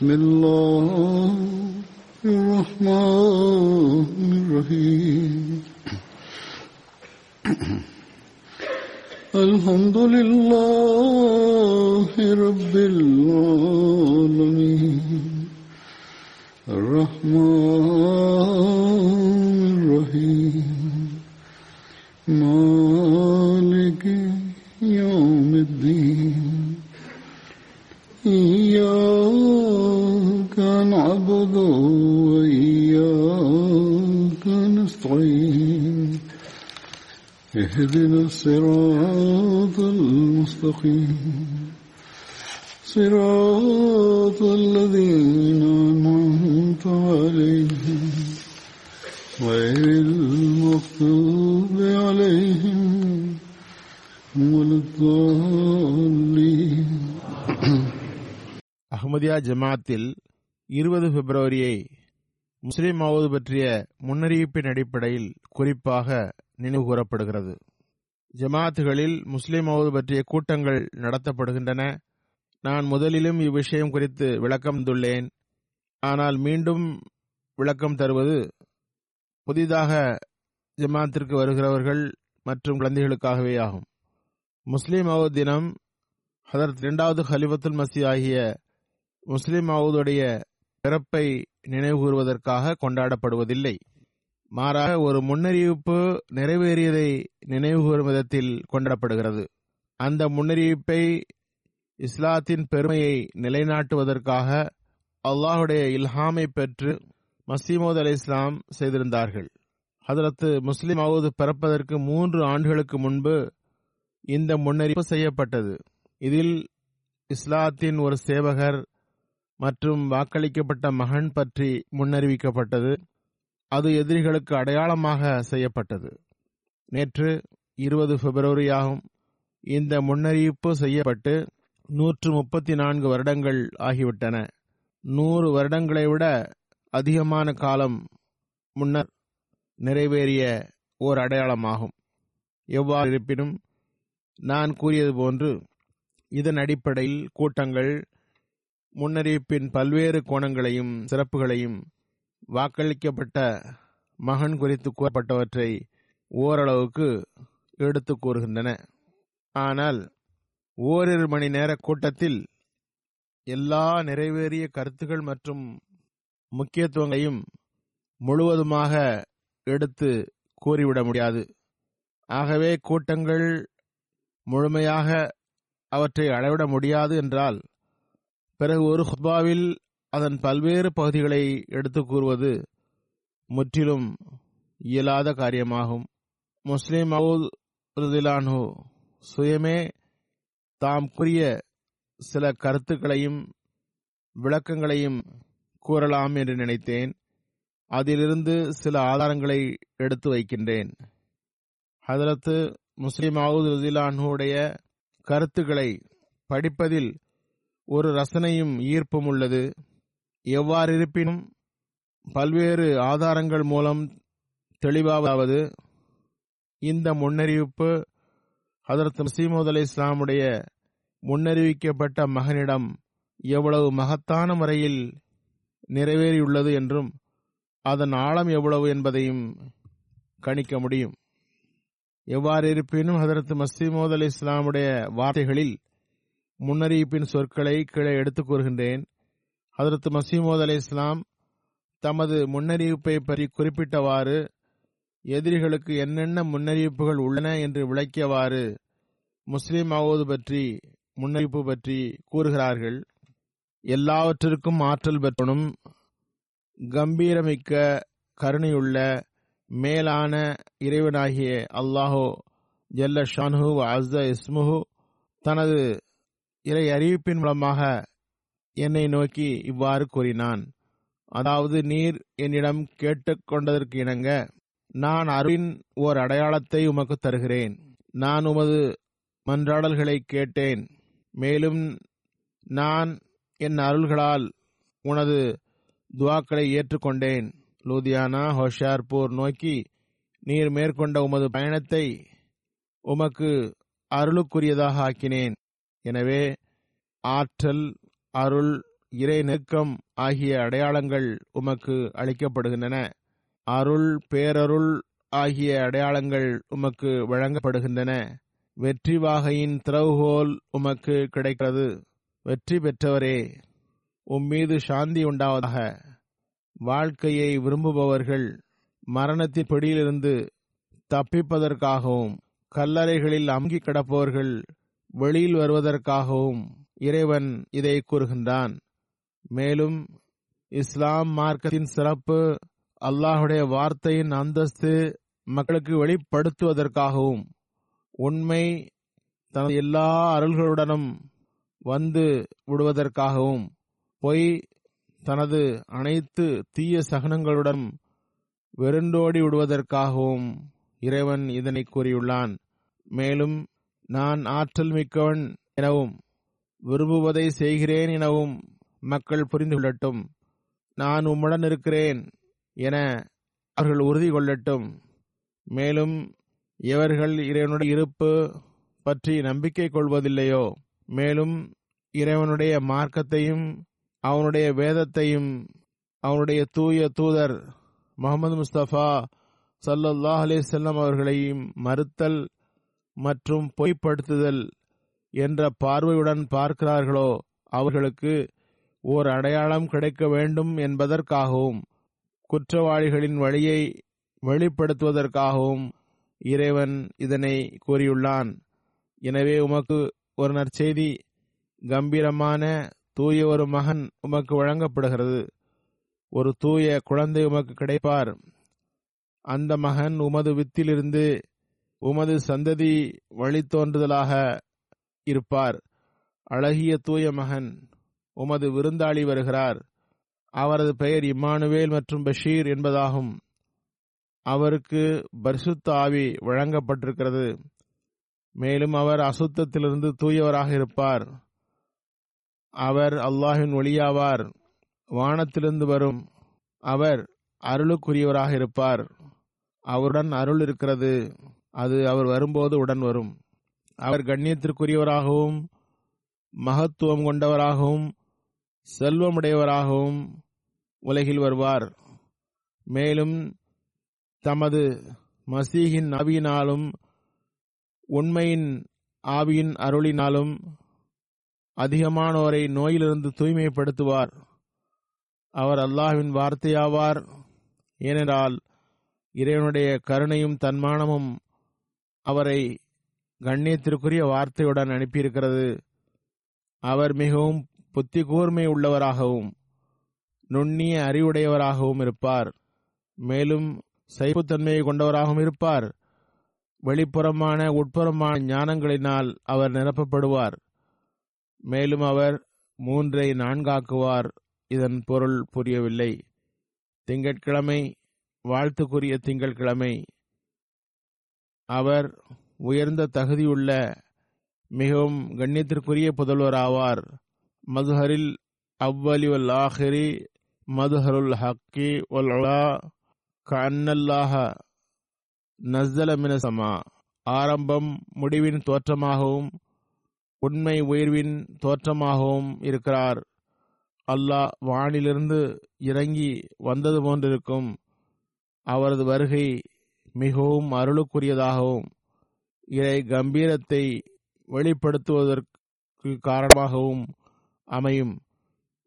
بسم الله அஹ்மதியா இருபது பிப்ரவரியை முஸ்லிம் ஆவது பற்றிய முன்னறிவிப்பின் அடிப்படையில் குறிப்பாக நினைவு கூறப்படுகிறது. ஜமாத்துகளில் முஸ்லிம் ஆவது பற்றிய கூட்டங்கள் நடத்தப்படுகின்றன. நான் முதலிலும் இவ்விஷயம் குறித்து விளக்கம் தந்துள்ளேன் ஆனால் மீண்டும் விளக்கம் தருவது புதிதாக ஜமாத்திற்கு வருகிறவர்கள் மற்றும் குழந்தைகளுக்காகவே ஆகும். முஸ்லிம் ஆவது தினம் அதற்கு இரண்டாவது ஹலிஃபத்துல் மசி ஆகிய முஸ்லிம் மவுதுடைய பிறப்பை நினைவுகூறுவதற்காக கொண்டாடப்படுவதில்லை. மாறாக ஒரு முன்னறிவிப்பு நிறைவேறியதை நினைவுகூறும் விதத்தில் கொண்டாடப்படுகிறது. அந்த முன்னறிவிப்பை இஸ்லாத்தின் பெருமையை நிலைநாட்டுவதற்காக அல்லாஹுடைய இல்ஹாமை பெற்று மசீமோத் அலி இஸ்லாம் செய்திருந்தார்கள். ஹதரத்து முஸ்லிம் அவுது பிறப்பதற்கு மூன்று ஆண்டுகளுக்கு முன்பு இந்த முன்னறிவிப்பு செய்யப்பட்டது. இதில் இஸ்லாத்தின் ஒரு சேவகர் மற்றும் வாக்களிக்கப்பட்ட மகன் பற்றி முன்னறிவிக்கப்பட்டது. அது எதிரிகளுக்கு அடையாளமாக செய்யப்பட்டது. நேற்று இருபது பிப்ரவரி ஆகும். இந்த முன்னறிவிப்பு செய்யப்பட்டு நூற்று முப்பத்தி நான்கு வருடங்கள் ஆகிவிட்டன. நூறு வருடங்களை விட அதிகமான காலம் முன்னர் நிறைவேறிய ஓர் அடையாளமாகும். எவ்வாறு இருப்பினும் நான் கூறியது போன்று இதன் அடிப்படையில் கூட்டங்கள் முன்னறிவிப்பின் பல்வேறு கோணங்களையும் சிறப்புகளையும் வாக்களிக்கப்பட்ட மகன் குறித்து கூறப்பட்டவற்றை ஓரளவுக்கு எடுத்து கூறுகின்றன. ஆனால் ஓரிரு மணி நேர கூட்டத்தில் எல்லா நிறைவேறிய கருத்துகள் மற்றும் முக்கியத்துவங்களையும் முழுவதுமாக எடுத்து கூறிவிட முடியாது. ஆகவே கூட்டங்கள் முழுமையாக அவற்றை அளவிட முடியாது என்றால் பிறகு ஒரு ஹுத்பாவில் அதன் பல்வேறு பகுதிகளை எடுத்து கூறுவது முற்றிலும் இயலாத காரியமாகும். முஸ்லிம் மவுதிலானு சுயமே தாம் கூறிய சில கருத்துக்களையும் விளக்கங்களையும் கூறலாம் என்று நினைத்தேன். அதிலிருந்து சில ஆதாரங்களை எடுத்து வைக்கின்றேன். ஹதரத்து முஸ்லிம் மவுதிலானுடைய கருத்துக்களை படிப்பதில் ஒரு ரசனையும் ஈர்ப்பும் உள்ளது. எவ்வாறு இருப்பினும் பல்வேறு ஆதாரங்கள் மூலம் தெளிவாவது இந்த முன்னறிவிப்பு ஹதரத் மசீமது அலி இஸ்லாமுடைய முன்னறிவிக்கப்பட்ட மகனிடம் எவ்வளவு மகத்தான முறையில் நிறைவேறியுள்ளது என்றும் அதன் ஆழம் எவ்வளவு என்பதையும் கணிக்க முடியும். எவ்வாறு இருப்பினும் ஹதரத் மசீமோத் அலி இஸ்லாமுடைய வார்த்தைகளில் முன்னறிவிப்பின் சொற்களை கீழே எடுத்துக் கூறுகின்றேன். ஹதரத் மசீமோத் அலி இஸ்லாம் தமது முன்னறிவிப்பை பற்றி குறிப்பிட்டவாறு எதிரிகளுக்கு என்னென்ன முன்னறிவிப்புகள் உள்ளன என்று விளக்கியவாறு முஸ்லிம் ஆவது பற்றி முன்னறிவிப்பு பற்றி கூறுகிறார்கள். எல்லாவற்றிற்கும் ஆற்றல் பெற்றனும் கம்பீரமிக்க கருணையுள்ள மேலான இறைவனாகிய அல்லாஹோ ஜல்ல ஷான்ஹு அஸ்த இஸ்முஹு தனது இறை அறிவிப்பின் மூலமாக என்னை நோக்கி இவ்வாறு கூறினான். அதாவது நீர் என்னிடம் கேட்டுக்கொண்டதற்கு இணங்க நான் அருளின் ஓர் அடையாளத்தை உமக்கு தருகிறேன். நான் உமது மன்றாடல்களை கேட்டேன். மேலும் நான் என் அருள்களால் உனது துவாக்களை ஏற்றுக்கொண்டேன். லூதியானா ஹோஷியார்பூர் நோக்கி நீர் மேற்கொண்ட உமது பயணத்தை உமக்கு அருளுக்குரியதாக ஆக்கினேன். எனவே ஆற்றல் அருள் இறை நெருக்கம் ஆகிய அடையாளங்கள் உமக்கு அளிக்கப்படுகின்றன. அருள் பேரருள் ஆகிய அடையாளங்கள் உமக்கு வழங்கப்படுகின்றன. வெற்றி வாகையின் திறவுகோல் உமக்கு கிடைக்கிறது. வெற்றி பெற்றவரே உம்மீது சாந்தி உண்டாவதாக. வாழ்க்கையை விரும்புபவர்கள் மரணத்தின் பிடியிலிருந்து தப்பிப்பதற்காகவும் கல்லறைகளில் அமுகி கிடப்பவர்கள் வெளியில் வருவதற்காகவும் இறைவன் இதை கூறுகின்றான். மேலும் இஸ்லாம் மார்க்கத்தின் சிறப்பு அல்லாஹுடைய வார்த்தையின் அந்தஸ்து மக்களுக்கு வெளிப்படுத்துவதற்காகவும் உண்மை தனது எல்லா அருள்களுடனும் வந்து விடுவதற்காகவும் பொய் தனது அனைத்து தீய சகனங்களுடன் வெருண்டோடி விடுவதற்காகவும் இறைவன் இதனை கூறியுள்ளான். மேலும் நான் ஆற்றல் மிக்கவன் எனவும் விரும்புவதை செய்கிறேன் எனவும் மக்கள் புரிந்து கொள்ளட்டும். நான் உம்முடன் இருக்கிறேன் என அவர்கள் உறுதி கொள்ளட்டும். மேலும் இவர்கள் இறைவனுடைய இருப்பு பற்றி நம்பிக்கை கொள்வதில்லையோ மேலும் இறைவனுடைய மார்க்கத்தையும் அவனுடைய வேதத்தையும் அவனுடைய தூய தூதர் முகமது முஸ்தபா சல்லல்லாஹ் அலே செல்லம் அவர்களையும் மறுத்தல் மற்றும் பொய்ப்படுத்துதல் என்ற பார்வையுடன் பார்க்கிறார்களோ அவர்களுக்கு ஓர் அடையாளம் கிடைக்க வேண்டும் என்பதற்காகவும் குற்றவாளிகளின் வழியை வெளிப்படுத்துவதற்காகவும் இறைவன் இதனை கூறியுள்ளான். எனவே உமக்கு ஒரு நற்செய்தி கம்பீரமான தூய ஒரு மகன் உமக்கு வழங்கப்படுகிறது. ஒரு தூய குழந்தை உமக்கு கிடைப்பார். அந்த மகன் உமது வித்திலிருந்து உமது சந்ததி வழித்தோன்றுதலாக இருப்பார். அழகிய தூய மகன் உமது விருந்தாளி வருகிறார். அவரது பெயர் இம்மானுவேல் மற்றும் பஷீர் என்பதாகும். அவருக்கு பரிசுத்த ஆவி வழங்கப்பட்டிருக்கிறது. மேலும் அவர் அசுத்தத்திலிருந்து தூயவராக இருப்பார். அவர் அல்லாஹின் ஒளியாவார். வானத்திலிருந்து வரும் அவர் அருளுக்குரியவராக இருப்பார். அவருடன் அருள் இருக்கிறது. அது அவர் வரும்போது உடன் வரும். அவர் கண்ணியத்திற்குரியவராகவும் மகத்துவம் கொண்டவராகவும் செல்வமுடையவராகவும் உலகில் வருவார். மேலும் தமது மசீகின் ஆவியினாலும் உண்மையின் ஆவியின் அருளினாலும் அதிகமானோரை நோயிலிருந்து தூய்மைப்படுத்துவார். அவர் அல்லாஹ்வின் வார்த்தையாவார். ஏனென்றால் இறைவனுடைய கருணையும் தன்மானமும் அவரை கண்ணியத்திற்குரிய வார்த்தையுடன் அனுப்பியிருக்கிறது. அவர் மிகவும் புத்தி கூர்மை உள்ளவராகவும் நுண்ணிய அறிவுடையவராகவும் இருப்பார். மேலும் சைப்புத்தன்மையை கொண்டவராகவும் இருப்பார். வெளிப்புறமான உட்புறமான ஞானங்களினால் அவர் நிரப்பப்படுவார். மேலும் அவர் மூன்றை நான்காக்குவார். இதன் பொருள் புரியவில்லை. திங்கட்கிழமை வாழ்த்துக்குரிய திங்கட்கிழமை. அவர் உயர்ந்த தகுதியுள்ள மிகவும் கண்ணியத்திற்குரிய புதல்வர் ஆவார். மதுஹரில் அவ்வலி வல் ஆஹிரி மதுஹருல் ஹக்கி வல் உலா கண்ணல்லாஹ நஸ்தல ஆரம்பம் முடிவின் தோற்றமாகவும் உண்மை உயர்வின் தோற்றமாகவும் இருக்கிறார். அல்லாஹ் வானிலிருந்து இறங்கி வந்தது போன்றிருக்கும். அவரது வருகை மிகவும் அருளுக்குரியதாகவும் இறை கம்பீரத்தை வெளிப்படுத்துவதற்கு காரணமாகவும் அமையும்.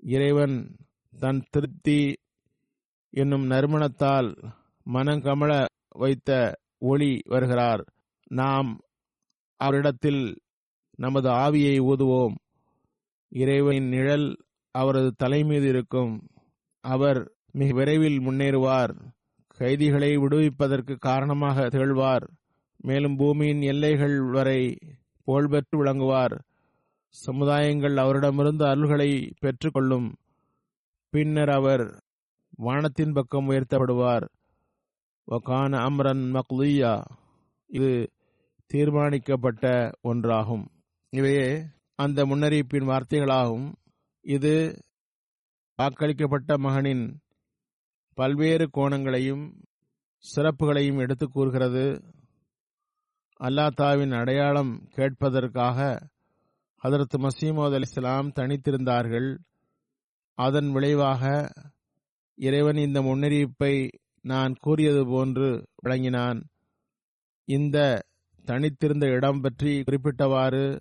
இறைவன் தன் திருப்தி என்னும் நறுமணத்தால் மனங்கமல வைத்த ஒளி வருகிறார். நாம் அவரிடத்தில் நமது ஆவியை ஊதுவோம். இறைவனின் நிழல் அவரது தலைமீது இருக்கும். அவர் மிக விரைவில் முன்னேறுவார். கைதிகளை விடுவிப்பதற்கு காரணமாக திகழ்வார். மேலும் பூமியின் எல்லைகள் வரை புகழ்பெற்று விளங்குவார். சமுதாயங்கள் அவரிடமிருந்து அருள்களை பெற்றுக்கொள்ளும். பின்னர் அவர் வானத்தின் பக்கம் உயர்த்தப்படுவார். வகான அம்ரன் மக்லியா இது தீர்மானிக்கப்பட்ட ஒன்றாகும். இவையே அந்த முன்னறிவிப்பின் வார்த்தைகளாகும். இது வாக்களிக்கப்பட்ட மகனின் பல்வேறு கோணங்களையும் சிறப்புகளையும் எடுத்து கூறுகிறது. அல்லாத்தாவின் அடையாளம் கேட்பதற்காக ஹதரத் மசீமோத் அலி இஸ்லாம் தனித்திருந்தார்கள். அதன் விளைவாக இறைவன் இந்த முன்னறிவிப்பை நான் கூறியது போன்று வழங்கினான் இந்த தனித்திருந்த இடம் பற்றி குறிப்பிட்டவாறு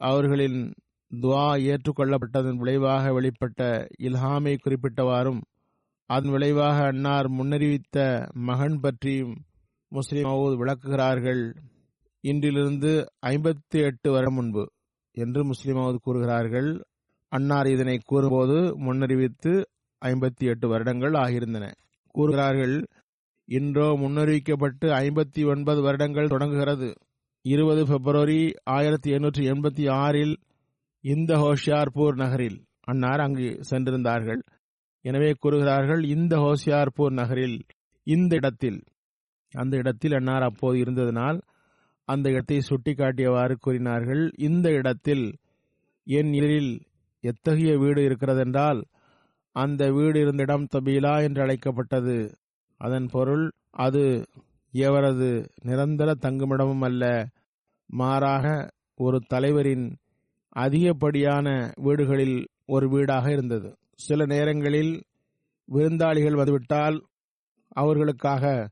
அவர்களின் துவா ஏற்றுக்கொள்ளப்பட்டதன் விளைவாக வெளிப்பட்ட இல்ஹாமை குறிப்பிட்டவாறும் அதன் விளைவாக அன்னார் முன்னறிவித்த மகன் பற்றியும் முஸ்லிம் மவுத் விளக்குகிறார்கள். இன்றிலிருந்து ஐம்பத்தி எட்டு வருடம் முன்பு என்று முஸ்லிம் மவுத் கூறுகிறார்கள். அன்னார் இதனை கூறும்போது முன்னறிவித்து ஐம்பத்தி எட்டு வருடங்கள் ஆகியிருந்தன. கூறுகிறார்கள் இன்றோ முன்னறிவிக்கப்பட்டு ஐம்பத்தி ஒன்பது வருடங்கள் தொடங்குகிறது. இருபது பிப்ரவரி ஆயிரத்தி எண்ணூற்றி எண்பத்தி ஆறில் இந்த ஹோஷியார்பூர் நகரில் அன்னார் அங்கு சென்றிருந்தார்கள். எனவே கூறுகிறார்கள் இந்த ஹோசியார்பூர் நகரில் இந்த இடத்தில். அந்த இடத்தில் அன்னார் அப்போது இருந்ததனால் அந்த இடத்தை சுட்டிக்காட்டியவாறு கூறினார்கள் இந்த இடத்தில் என் எதிரில் எத்தகைய வீடு இருக்கிறதென்றால் அந்த வீடு இருந்த இடம் தபீலா என்று அழைக்கப்பட்டது. அதன் பொருள் அது எவரது நிரந்தர தங்குமிடமும் அல்ல மாறாக ஒரு தலைவரின் அதிகப்படியான வீடுகளில் ஒரு வீடாக இருந்தது. சில நேரங்களில் விருந்தாளிகள் வந்துவிட்டால் அவர்களுக்காக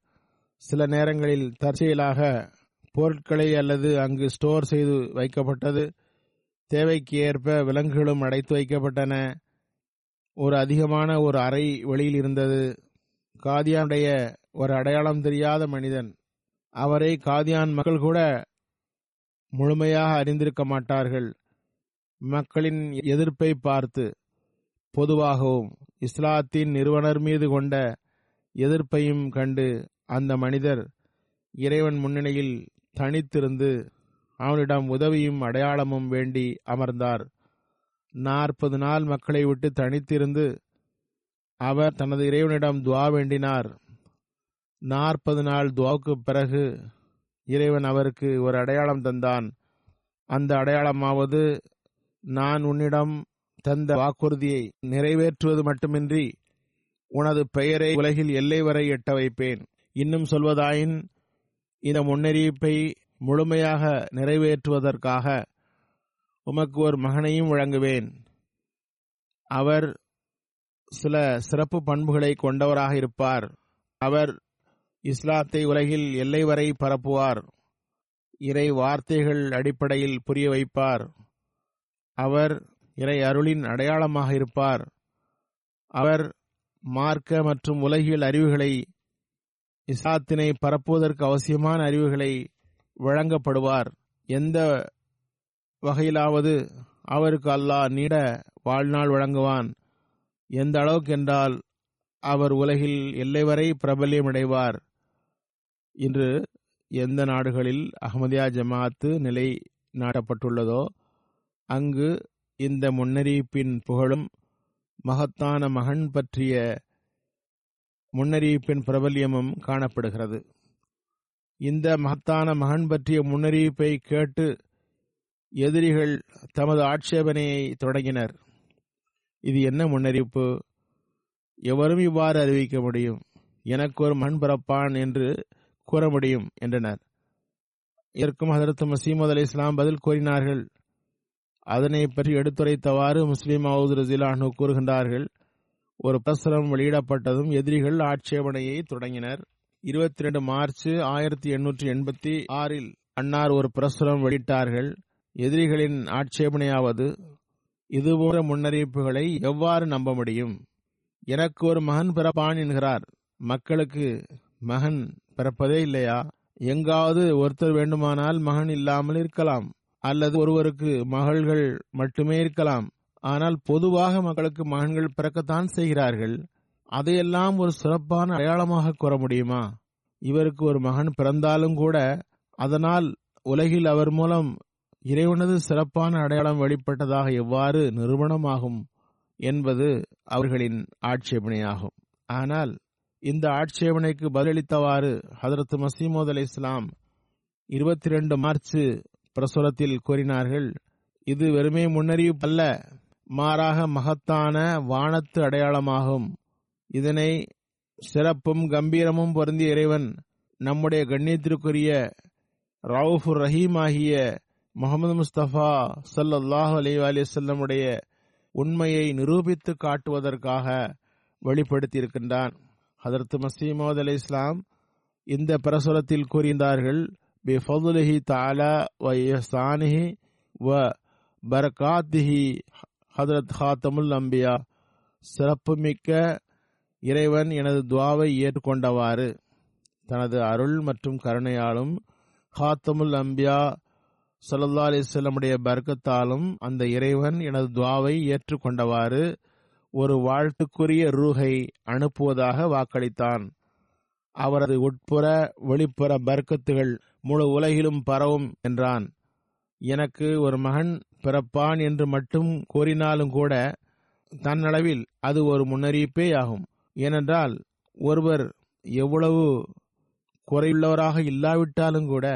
சில நேரங்களில் தற்செயலாக பொருட்களை அல்லது அங்கு ஸ்டோர் செய்து வைக்கப்பட்டது தேவைக்கு ஏற்ப விலங்குகளும் அடைத்து வைக்கப்பட்டன. ஒரு அதிகமான ஒரு அறை வெளியில் இருந்தது. காதியானுடைய ஒரு அடையாளம் தெரியாத மனிதன். அவரை காதியான் மக்கள் கூட முழுமையாக அறிந்திருக்க மாட்டார்கள். மக்களின் எதிர்ப்பை பார்த்து பொதுவாகவும் இஸ்லாத்தின் நிறுவனர் மீது கொண்ட எதிர்ப்பையும் கண்டு அந்த மனிதர் இறைவன் முன்னணியில் தனித்திருந்து அவனிடம் உதவியும் அடையாளமும் வேண்டி அமர்ந்தார். நாற்பது நாள் மக்களை விட்டு தனித்திருந்து அவர் தனது இறைவனிடம் துவா வேண்டினார். நாற்பது நாள் துவாவுக்கு பிறகு இறைவன் அவருக்கு ஒரு அடையாளம் தந்தான். அந்த அடையாளமாவது நான் உன்னிடம் தந்த வாக்குறுதியை நிறைவேற்றுவது மட்டுமின்றி உனது பெயரை உலகில் எல்லை வரை எட்ட வைப்பேன். இன்னும் சொல்வதாயின் இந்த முன்னறிவிப்பை முழுமையாக நிறைவேற்றுவதற்காக உமக்கு ஒரு மகனையும் வழங்குவேன். அவர் சில சிறப்பு பண்புகளை கொண்டவராக இருப்பார். அவர் இஸ்லாத்தை உலகில் எல்லை வரை பரப்புவார். இறை வார்த்தைகள் அடிப்படையில் புரிய வைப்பார். அவர் இறை அருளின் அடையாளமாக இருப்பார். அவர் மார்க்க மற்றும் உலகியல் அறிவுகளை இசாத்தினை பரப்புவதற்கு அவசியமான அறிவுகளை வழங்கப்படுவார். எந்த வகையிலாவது அவருக்கு அல்லாஹ் நீட வாழ்நாள் வழங்குவான். எந்த அளவுக்கு என்றால் அவர் உலகில் எல்லை வரை பிரபல்யமடைவார். இன்று எந்த நாடுகளில் அஹமதியா ஜமாத்து நிலை நாட்டப்பட்டுள்ளதோ அங்கு இந்த முன்னறிவிப்பின் புகழும் மகத்தான மகன் பற்றிய முன்னறிவிப்பின் பிரபல்யமும் காணப்படுகிறது. இந்த மகத்தான மகன் பற்றிய முன்னறிவிப்பை கேட்டு எதிரிகள் தமது ஆட்சேபனையை தொடங்கினர். இது என்ன முன்னறிவிப்பு? எவரும் இவ்வாறு அறிவிக்க முடியும்? எனக்கு ஒரு மண் பிறப்பான் என்று கூற முடியும் என்றனர். இதற்கும் ஹதரத் மசீமது அலி இஸ்லாம் பதில் கூறினார்கள். அதனை பற்றி எடுத்துரைத்தவாறு முஸ்லீம் அவுது ரசிலானு கூறுகின்றார்கள் ஒரு பிரசுரம் வெளியிடப்பட்டதும் எதிரிகள் ஆட்சேபனையை தொடங்கினர். இருபத்தி ரெண்டு மார்ச் ஆயிரத்தி எண்ணூற்றி எண்பத்தி ஆறில் அன்னார் ஒரு பிரசுரம் வெளியிட்டார்கள் எதிரிகளின் ஆட்சேபனையாவது இதுபோன்ற முன்னறிவிப்புகளை எவ்வாறு நம்ப முடியும்? எனக்கு ஒரு மகன் பிறப்பான் என்கிறார் மக்களுக்கு மகன் பிறப்பதே இல்லையா? எங்காவது ஒருத்தர் வேண்டுமானால் மகன் இல்லாமல் இருக்கலாம். அல்லது ஒருவருக்கு மகள்கள் மட்டுமே இருக்கலாம். ஆனால் பொதுவாக மக்களுக்கு மகன்கள் பிறக்கத்தான் செய்கிறார்கள். அதையெல்லாம் ஒரு சிறப்பான அடையாளமாக கூற முடியுமா? இவருக்கு ஒரு மகன் பிறந்தாலும் கூட அதனால் உலகில் அவர் மூலம் இறைவனது சிறப்பான அடையாளம் வெளிப்பட்டதாக எவ்வாறு நிறுவனமாகும் என்பது அவர்களின் ஆட்சேபனையாகும் ஆனால் இந்த ஆட்சேபனைக்கு பதிலளித்தவாறு ஹதரத் மசீமோத் அலி இஸ்லாம் இருபத்தி ரெண்டு மார்ச் பிரசுரத்தில் கூறினார்கள் இது வெறுமே முன்னறிவிப்பு அல்ல மாறாக மகத்தான வானத்து அடையாளமாகும். இதனை சிறப்பும் கம்பீரமும் பொருந்திய இறைவன் நம்முடைய கண்ணியத்திற்குரிய ரவுஃபுர் ரஹீம் ஆகிய முகமது முஸ்தபா சல்லாஹூ அலி செல்லமுடைய உண்மையை நிரூபித்து காட்டுவதற்காக வெளிப்படுத்தியிருக்கின்றான். அதற்கு மசீமோத் அலி இஸ்லாம் இந்த பிரசுரத்தில் கூறினார்கள் بفضله தாலா வ இஹ்சானிஹி வ பரகாத்திஹி ஹதரத் ஹாத்தமுல் அம்பியா சிறப்புமிக்க இறைவன் எனது துவாவை ஏற்றுக்கொண்டவாறு தனது அருள் மற்றும் கருணையாலும் ஹாத்தமுல் அம்பியா சல்லா அலிஸ்லமுடைய பர்க்கத்தாலும் அந்த இறைவன் எனது துவாவை ஏற்றுக்கொண்டவாறு ஒரு வாழ்த்துக்குரிய ரூஹை அனுப்புவதாக வாக்களித்தான். அவரது உட்புற வெளிப்புற பர்க்கத்துகள் முழு உலகிலும் பரவும் என்றான். எனக்கு ஒரு மகன் பிறப்பான் என்று மட்டும் கூறினாலும் கூட தன்னளவில் அது ஒரு முன்னறிவிப்பே ஆகும். ஏனென்றால் ஒருவர் எவ்வளவு குறையுள்ளவராக இல்லாவிட்டாலும் கூட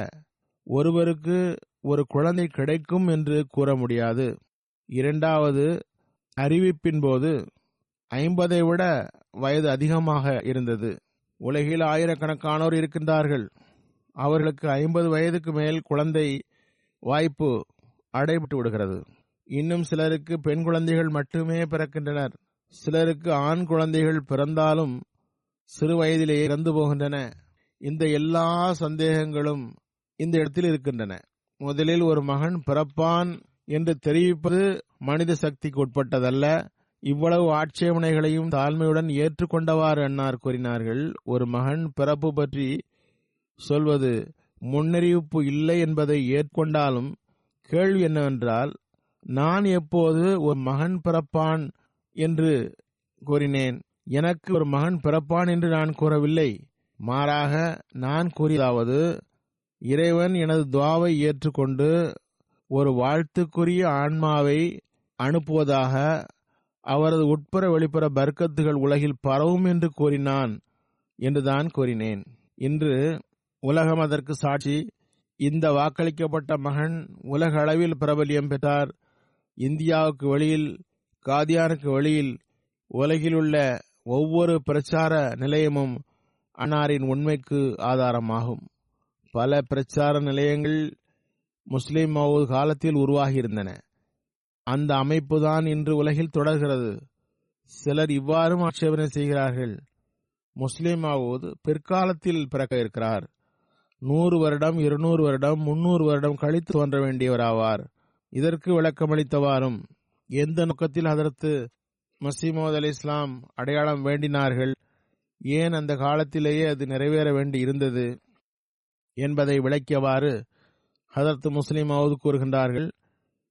ஒருவருக்கு ஒரு குழந்தை கிடைக்கும் என்று கூற முடியாது. இரண்டாவது அறிவிப்பின் போது ஐம்பதை விட வயது அதிகமாக இருந்தது. உலகில் ஆயிரக்கணக்கானோர் இருக்கின்றார்கள். அவர்களுக்கு ஐம்பது வயதுக்கு மேல் குழந்தை வாய்ப்பு அடைபட்டு விடுகிறது. இன்னும் சிலருக்கு பெண் குழந்தைகள் மட்டுமே பிறக்கின்றனர். சிலருக்கு ஆண் குழந்தைகள் பிறந்தாலும் சிறு வயதிலே இறந்து போகின்றன. இந்த எல்லா சந்தேகங்களும் இந்த இடத்தில் இருக்கின்றன. முதலில் ஒரு மகன் பிறப்பான் என்று தெரிவிப்பது மனித சக்திக்கு உட்பட்டதல்ல. இவ்வளவு ஆட்சேபனைகளையும் தாழ்மையுடன் ஏற்றுக்கொண்டவாறு அன்னார் கூறினார்கள். ஒரு மகன் பிறப்பு பற்றி சொல்வது முன்னறிவிப்பு இல்லை என்பதை ஏற்கொண்டாலும் கேள்வி என்னவென்றால் நான் எப்போது ஒரு மகன் பிறப்பான் என்று கூறினேன். எனக்கு ஒரு மகன் பிறப்பான் என்று நான் கூறவில்லை. மாறாக நான் கூறியதாவது இறைவன் எனது துவாவை ஏற்றுக்கொண்டு ஒரு வாழ்த்துக்குரிய ஆன்மாவை அனுப்புவதாக அவரது உட்புற வெளிப்புற பர்க்கத்துகள் உலகில் பரவும் என்று கூறினான் என்றுதான் கூறினேன். இன்று உலகம் அதற்கு சாட்சி. இந்த வாக்களிக்கப்பட்ட மகன் உலக அளவில் பிரபல்யம் பெற்றார். இந்தியாவுக்கு வெளியில் காதியானுக்கு வெளியில் உலகில் உள்ள ஒவ்வொரு பிரச்சார நிலையமும் அன்னாரின் உண்மைக்கு ஆதாரமாகும். பல பிரச்சார நிலையங்கள் முஸ்லிம் மவுத் காலத்தில் உருவாகியிருந்தன. அந்த அமைப்புதான் இன்று உலகில் தொடர்கிறது. சிலர் இவ்வாறும் ஆட்சேபனை செய்கிறார்கள். முஸ்லிம் மவுத் பிற்காலத்தில் பிறக்க இருக்கிறார். நூறு வருடம் இருநூறு வருடம் முன்னூறு வருடம் கழித்து தோன்ற வேண்டியவராவார் இதற்கு விளக்கமளித்தவாறும் எந்த நோக்கத்தில் அதற்கு மசீமோத் அலி இஸ்லாம் அடையாளம் வேண்டினார்கள்? ஏன் அந்த காலத்திலேயே அது நிறைவேற வேண்டி இருந்தது? என்பதை விளக்கியவாறு ஹதரத் முஸ்லிம் மவுத் கூறுகின்றார்கள்.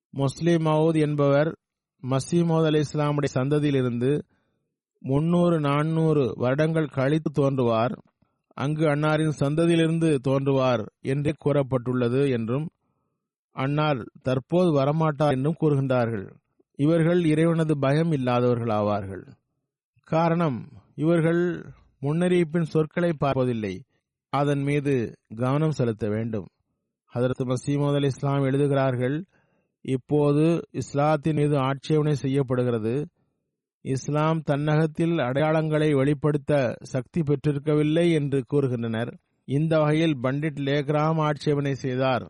முஸ்லிம் மவுத் என்பவர் மசீமோத் அலி இஸ்லாமுடைய சந்ததியிலிருந்து முன்னூறு நானூறு வருடங்கள் கழித்து தோன்றுவார். அங்கு அன்னாரின் சந்ததியிலிருந்து தோன்றுவார் என்றே கூறப்பட்டுள்ளது என்றும் அன்னார் தற்போது வரமாட்டார் என்றும் கூறுகின்றார்கள். இவர்கள் இறைவனது பயம் இல்லாதவர்கள் ஆவார்கள் காரணம் இவர்கள் முன்னறிவிப்பின் சொற்களை பார்ப்பதில்லை. அதன் மீது கவனம் செலுத்த வேண்டும். ஹதரத் மசீமது அலி இஸ்லாம் எழுதுகிறார்கள் இப்போது இஸ்லாத்தின் மீது ஆட்சேபனை செய்யப்படுகிறது. இஸ்லாம் தன்னகத்தில் அடையாளங்களை வெளிப்படுத்த சக்தி பெற்றிருக்கவில்லை என்று கூறுகின்றனர். இந்த வகையில் பண்டிட் லேக்ராம் ஆட்சேபனை செய்தார்.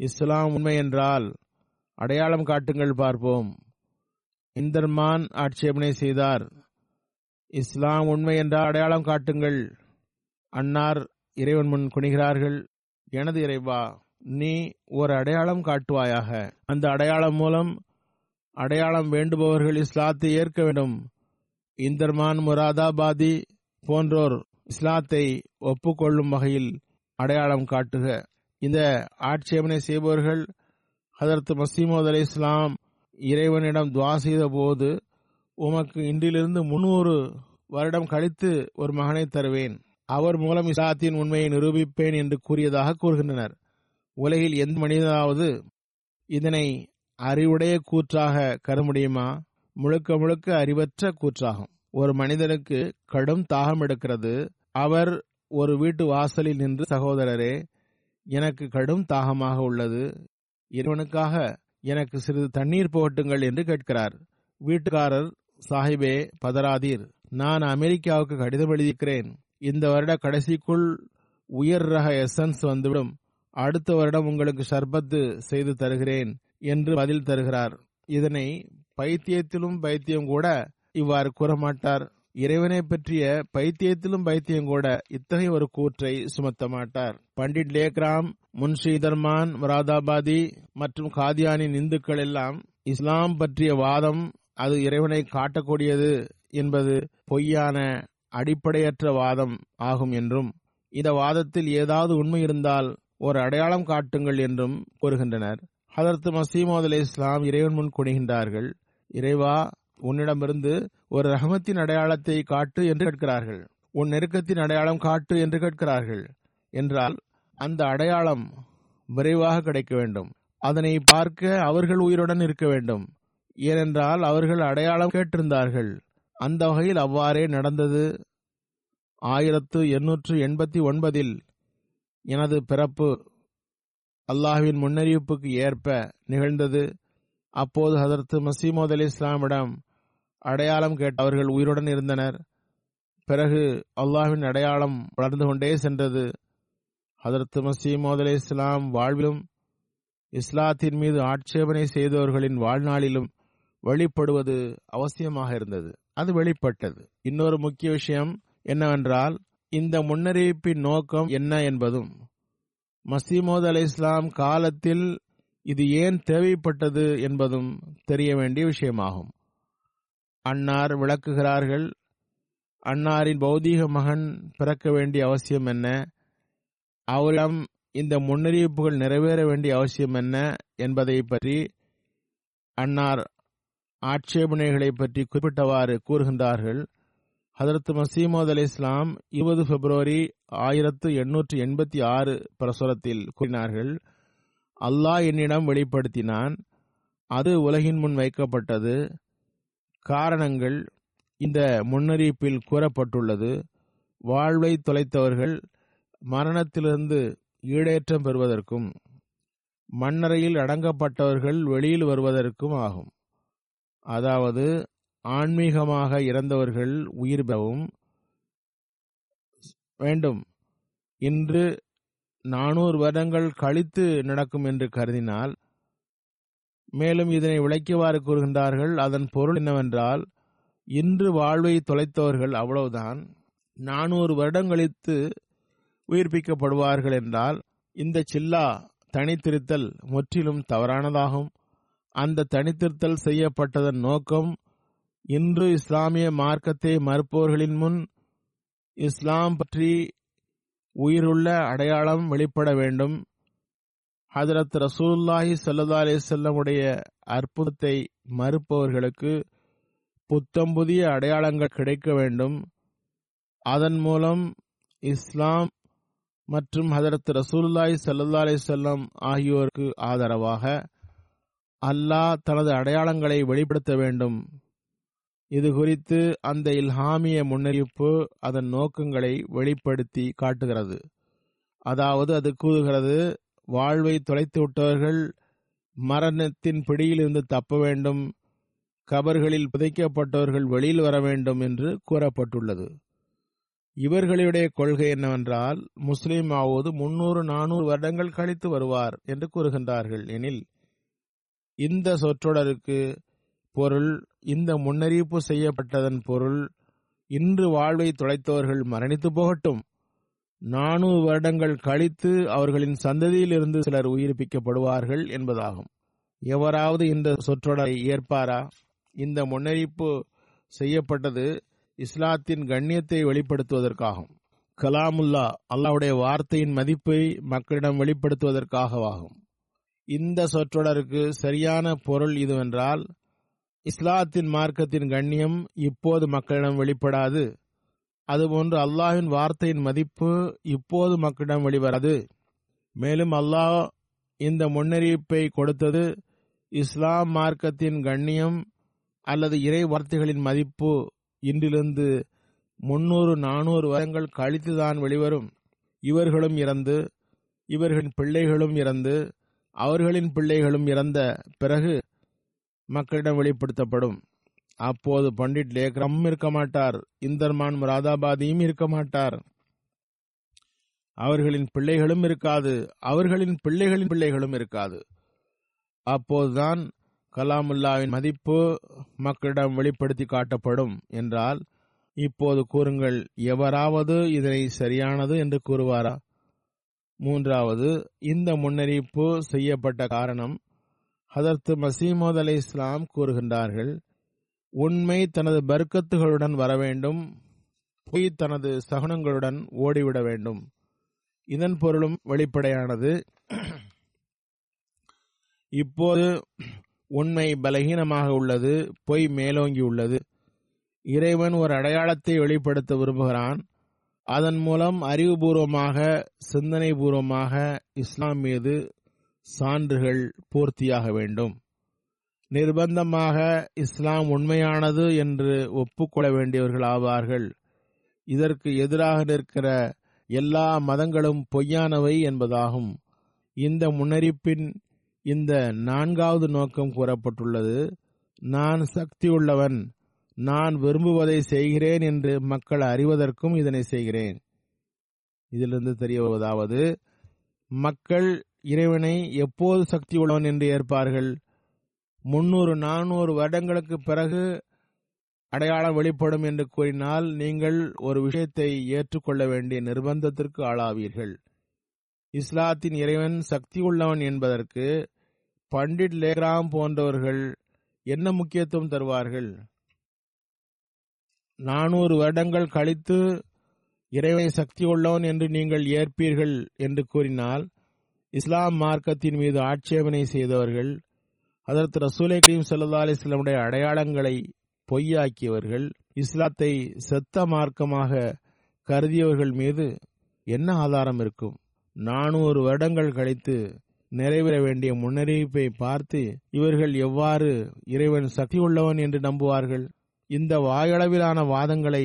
இஸ்லாம் உண்மை என்றால் அடையாளம் காட்டுங்கள் பார்ப்போம். இந்தர்மான் ஆட்சேபனை செய்தார். இஸ்லாம் உண்மை என்றால் அடையாளம் காட்டுங்கள். அன்னார் இறைவன் முன் குனிகிறார்கள். எனது இறைவா நீ ஒரு அடையாளம் காட்டுவாயாக. அந்த அடையாளம் மூலம் அடையாளம் வேண்டுபவர்கள் இஸ்லாத்தை ஏற்க வேண்டும். இந்தர்மான் முராதாபாதி போன்றோர் இஸ்லாத்தை ஒப்புக்கொள்ளும் வகையில் அடையாளம் காட்டுக. இந்த ஆட்சேபனை செய்பவர்கள் ஹதரத் மசீமோத் அலி இஸ்லாம் இறைவனிடம் துவா செய்த போது உமக்கு இன்றிலிருந்து முன்னூறு வருடம் கழித்து ஒரு மகனை தருவேன். அவர் மூலம் இஸ்லாத்தின் உண்மையை நிரூபிப்பேன் என்று கூறியதாக கூறுகின்றனர். உலகில் எந்த மனிதனாவது இதனை அறிவுடைய கூற்றாக கருமுடியுமா? முழுக்க முழுக்க அறிவற்ற கூற்றாகும். ஒரு மனிதனுக்கு கடும் தாகம் எடுக்கிறது. அவர் ஒரு வீட்டு வாசலில் நின்று சகோதரரே எனக்கு கடும் தாகமாக உள்ளது. இறைவனுக்காக எனக்கு சிறிது தண்ணீர் போகட்டுங்கள் என்று கேட்கிறார். வீட்டுக்காரர் சாஹிபே பதராதீர் நான் அமெரிக்காவுக்கு கடிதம் எழுதியிருக்கிறேன். இந்த வருட கடைசிக்குள் உயர் ரக எசன்ஸ் வந்துவிடும். அடுத்த வருடம் உங்களுக்கு ஷர்பத்து செய்து தருகிறேன். என்று பதில் தருகிறார். இதனை பைத்தியத்திலும் பைத்தியம் கூட இவ்வாறு கூறமாட்டார். இறைவனை பற்றிய பைத்தியத்திலும் பைத்தியம் கூட இத்தகைய ஒரு கூற்றை சுமத்த மாட்டார் பண்டிட் லேக்ராம் முன்ஷி தர்மான் மற்றும் காதியானின் இந்துக்கள் எல்லாம் இஸ்லாம் பற்றிய வாதம் அது இறைவனை காட்டக்கூடியது என்பது பொய்யான அடிப்படையற்ற வாதம் ஆகும் என்றும் இந்த வாதத்தில் ஏதாவது உண்மை இருந்தால் ஒரு அடையாளம் காட்டுங்கள் என்றும் கூறுகின்றனர். ஹதரத் மசீமோத் அலி இஸ்லாம் இறைவன் முன் குணிகின்றார்கள் இறைவா உன்னிடமிருந்து ஒரு ரஹமத்தின் அடையாளத்தை காட்டு என்று கேட்கிறார்கள். உன் நெருக்கத்தின் அடையாளம் காட்டு என்று கேட்கிறார்கள். என்றால் அந்த அடையாளம் விரைவாக கிடைக்க வேண்டும். அதனை பார்க்க அவர்கள் உயிருடன் இருக்க வேண்டும். ஏனென்றால் அவர்கள் அடையாளம் கேட்டிருந்தார்கள். அந்த வகையில் அவ்வாறே நடந்தது. ஆயிரத்து எண்ணூற்று எண்பத்தி ஒன்பதில் எனது பிறப்பு அல்லாஹ்வின் முன்னறிவிப்புக்கு ஏற்ப நிகழ்ந்தது. அப்போது ஹதரத்து மசீமோத் அலி இஸ்லாமிடம் அடையாளம் கேட்ட அவர்கள் உயிருடன் இருந்தனர். பிறகு அல்லாஹ்வின் அடையாளம் வளர்ந்து கொண்டே சென்றது. ஹதரத்து மசீமோத் அலி இஸ்லாம் வாழ்விலும் இஸ்லாத்தின் மீது ஆட்சேபனை செய்தவர்களின் வாழ்நாளிலும் வெளிப்படுவது அவசியமாக இருந்தது. அது வெளிப்பட்டது. இன்னொரு முக்கிய விஷயம் என்னவென்றால் இந்த முன்னறிவிப்பின் நோக்கம் என்ன என்பதும் மசீமோத் அலி இஸ்லாம் காலத்தில் இது ஏன் தேவைப்பட்டது என்பதும் தெரிய வேண்டிய விஷயமாகும். அன்னார் விளக்குகிறார்கள் அன்னாரின் பௌதீக மகன் பிறக்க வேண்டிய அவசியம் என்ன அவரிடம் இந்த முன்னறிவிப்புகள் நிறைவேற வேண்டிய அவசியம் என்ன என்பதை பற்றி அன்னார் ஆட்சேபனைகளை பற்றி குறிப்பிட்டவாறு கூறுகின்றார்கள். ஹதரத் மசீமோத் அலி இஸ்லாம் இருபது பிப்ரவரி ஆயிரத்து எண்ணூற்று எண்பத்தி ஆறு பிரசுரத்தில் கூறினார்கள் அல்லாஹ் என்னிடம் வெளிப்படுத்தினான். அது உலகின் முன் வைக்கப்பட்டது. காரணங்கள் இந்த முன்னறிவிப்பில் கூறப்பட்டுள்ளது. வாழ்வை தொலைத்தவர்கள் மரணத்திலிருந்து ஈடேற்றம் பெறுவதற்கும் மண்ணறையில் அடங்கப்பட்டவர்கள் வெளியில் வருவதற்கும் ஆகும். அதாவது ஆன்மீகமாக இறந்தவர்கள் உயிர் பெறவும் வேண்டும். இன்று நானூறு வருடங்கள் கழித்து நடக்கும் என்று கருதினால் மேலும் இதனை விளக்கியவாறு கூறுகின்றார்கள் அதன் பொருள் என்னவென்றால் இன்று வாழ்வை தொலைத்தவர்கள் அவ்வளவுதான் நானூறு வருடம் கழித்து உயிர்ப்பிக்கப்படுவார்கள் என்றால் இந்த சில்லா தனித்திருத்தல் முற்றிலும் தவறானதாகும். அந்த தனித்திருத்தல் செய்யப்பட்டதன் நோக்கம் இன்று இஸ்லாமிய மார்க்கத்தை மறுப்பவர்களின் முன் இஸ்லாம் பற்றி உயிருள்ள அடையாளம் வெளிப்பட வேண்டும். ஹதரத் ரசூல்லாஹி சல்லா அலிசல்லமுடைய அற்புதத்தை மறுப்பவர்களுக்கு புத்தம் புதிய அடையாளங்கள் கிடைக்க வேண்டும். அதன் மூலம் இஸ்லாம் மற்றும் ஹதரத் ரசூல்லாய் சல்லா அலிசல்லம் ஆகியோருக்கு ஆதரவாக அல்லாஹ் தனது அடையாளங்களை வெளிப்படுத்த வேண்டும். இது குறித்து அந்த இல்ஹாமிய முன்னறிவிப்பு அதன் நோக்கங்களை வெளிப்படுத்தி காட்டுகிறது. அதாவது அது கூறுகிறது வாழ்வை தொலைத்து விட்டவர்கள் மரணத்தின் பிடியிலிருந்து தப்ப வேண்டும் கபர்களில் புதைக்கப்பட்டவர்கள் வெளியில் வர வேண்டும் என்று கூறப்பட்டுள்ளது. இவர்களுடைய கொள்கை என்னவென்றால் முஸ்லீம் ஆவது முன்னூறு நானூறு வருடங்கள் கழித்து வருவார் என்று கூறுகின்றார்கள். எனில் இந்த சொற்றொடருக்கு பொருள் இந்த முன்னறிவிப்பு செய்யப்பட்டதன் பொருள் இன்று வாழ்வை தொலைத்தவர்கள் மரணித்து போகட்டும். நானூறு வருடங்கள் கழித்து அவர்களின் சந்ததியிலிருந்து சிலர் உயிர்ப்பிக்கப்படுவார்கள் என்பதாகும். எவராவது இந்த சொற்றொடரை ஏற்பாரா? இந்த முன்னறிவிப்பு செய்யப்பட்டது இஸ்லாத்தின் கண்ணியத்தை வெளிப்படுத்துவதற்காகும். கலாமுல்லா அல்லாவுடைய வார்த்தையின் மதிப்பை மக்களிடம் வெளிப்படுத்துவதற்காகவாகும். இந்த சொற்றொடருக்கு சரியான பொருள் இதுவென்றால் இஸ்லாத்தின் மார்க்கத்தின் கண்ணியம் இப்போது மக்களிடம் வெளிப்படாது. அதுபோன்று அல்லாஹின் வார்த்தையின் மதிப்பு இப்போது மக்களிடம் வெளிவராது. மேலும் அல்லாஹ் இந்த முன்னறிவிப்பை கொடுத்தது இஸ்லாம் மார்க்கத்தின் கண்ணியம் அல்லது இறை வார்த்தைகளின் மதிப்பு இன்றிலிருந்து முன்னூறு நானூறு வருடங்கள் கழித்துதான் வெளிவரும். இவர்களும் இறந்து இவர்களின் பிள்ளைகளும் இறந்து அவர்களின் பிள்ளைகளும் இறந்த பிறகு மக்களிடம் வெளிப்படுத்தப்படும். அப்போது பண்டிட் லேக்ரம் இருக்க மாட்டார். இந்தர்மான் முராதாபாதியும் இருக்க மாட்டார். அவர்களின் பிள்ளைகளும் இருக்காது. அவர்களின் பிள்ளைகளின் பிள்ளைகளும் இருக்காது. அப்போதுதான் கலாமுல்லாவின் மதிப்பு மக்களிடம் வெளிப்படுத்தி காட்டப்படும் என்றால் இப்போது கூறுங்கள் எவராவது இதனை சரியானது என்று கூறுவாரா? மூன்றாவது இந்த முன்னறிவிப்பு செய்யப்பட்ட காரணம் ஹதர்த் மசீமோத் அலை இஸ்லாம் கூறுகின்றார்கள் உண்மை தனது பர்க்கத்துகளுடன் வர வேண்டும் பொய் தனது சகுனங்களுடன் ஓடிவிட வேண்டும். இதன் பொருளும் வெளிப்படையானது. இப்போது உண்மை பலகீனமாக உள்ளது பொய் மேலோங்கி உள்ளது. இறைவன் ஒரு அடையாளத்தை வெளிப்படுத்த விரும்புகிறான். அதன் மூலம் அறிவுபூர்வமாக சிந்தனை பூர்வமாக இஸ்லாம் மீது சான்றுகள் பூர்த்தியாக வேண்டும். நிர்பந்தமாக இஸ்லாம் உண்மையானது என்று ஒப்புக்கொள்ள வேண்டியவர்கள் ஆவார்கள். இதற்கு எதிராக நிற்கிற எல்லா மதங்களும் பொய்யானவை என்பதாகும். இந்த முன்னறிப்பின் இந்த நான்காவது நோக்கம் கூறப்பட்டுள்ளது. நான் சக்தி உள்ளவன் நான் விரும்புவதை செய்கிறேன் என்று மக்கள் அறிவதற்கும் இதனை செய்கிறேன். இதிலிருந்து தெரிய வருவதாவது மக்கள் இறைவனை எப்போது சக்தி உள்ளவன் என்று ஏற்பார்கள்? முன்னூறு நானூறு வருடங்களுக்கு பிறகு அடையாளம் வெளிப்படும் என்று கூறினால் நீங்கள் ஒரு விஷயத்தை ஏற்றுக்கொள்ள வேண்டிய நிர்பந்தத்திற்கு ஆளாவீர்கள். இஸ்லாத்தின் இறைவன் சக்தி உள்ளவன் என்பதற்கு பண்டிட் லேக்ராம் போன்றவர்கள் என்ன முக்கியத்துவம் தருவார்கள்? நானூறு வருடங்கள் கழித்து இறைவனை சக்தி உள்ளவன் என்று நீங்கள் ஏற்பீர்கள் என்று கூறினால் இஸ்லாம் மார்க்கத்தின் மீது ஆட்சேபனை செய்தவர்கள் அதற்கு ரசூலை கரீம் சல்லா அலிஸ்லமுடைய அடையாளங்களை பொய்யாக்கியவர்கள் இஸ்லாத்தை செத்த மார்க்கமாக கருதியவர்கள் மீது என்ன ஆதாரம் இருக்கும்? நானூறு வருடங்கள் கழித்து நிறைவேற வேண்டிய முன்னறிவிப்பை பார்த்து இவர்கள் எவ்வாறு இறைவன் சக்தி உள்ளவன் என்று நம்புவார்கள்? இந்த வாயளவிலான வாதங்களை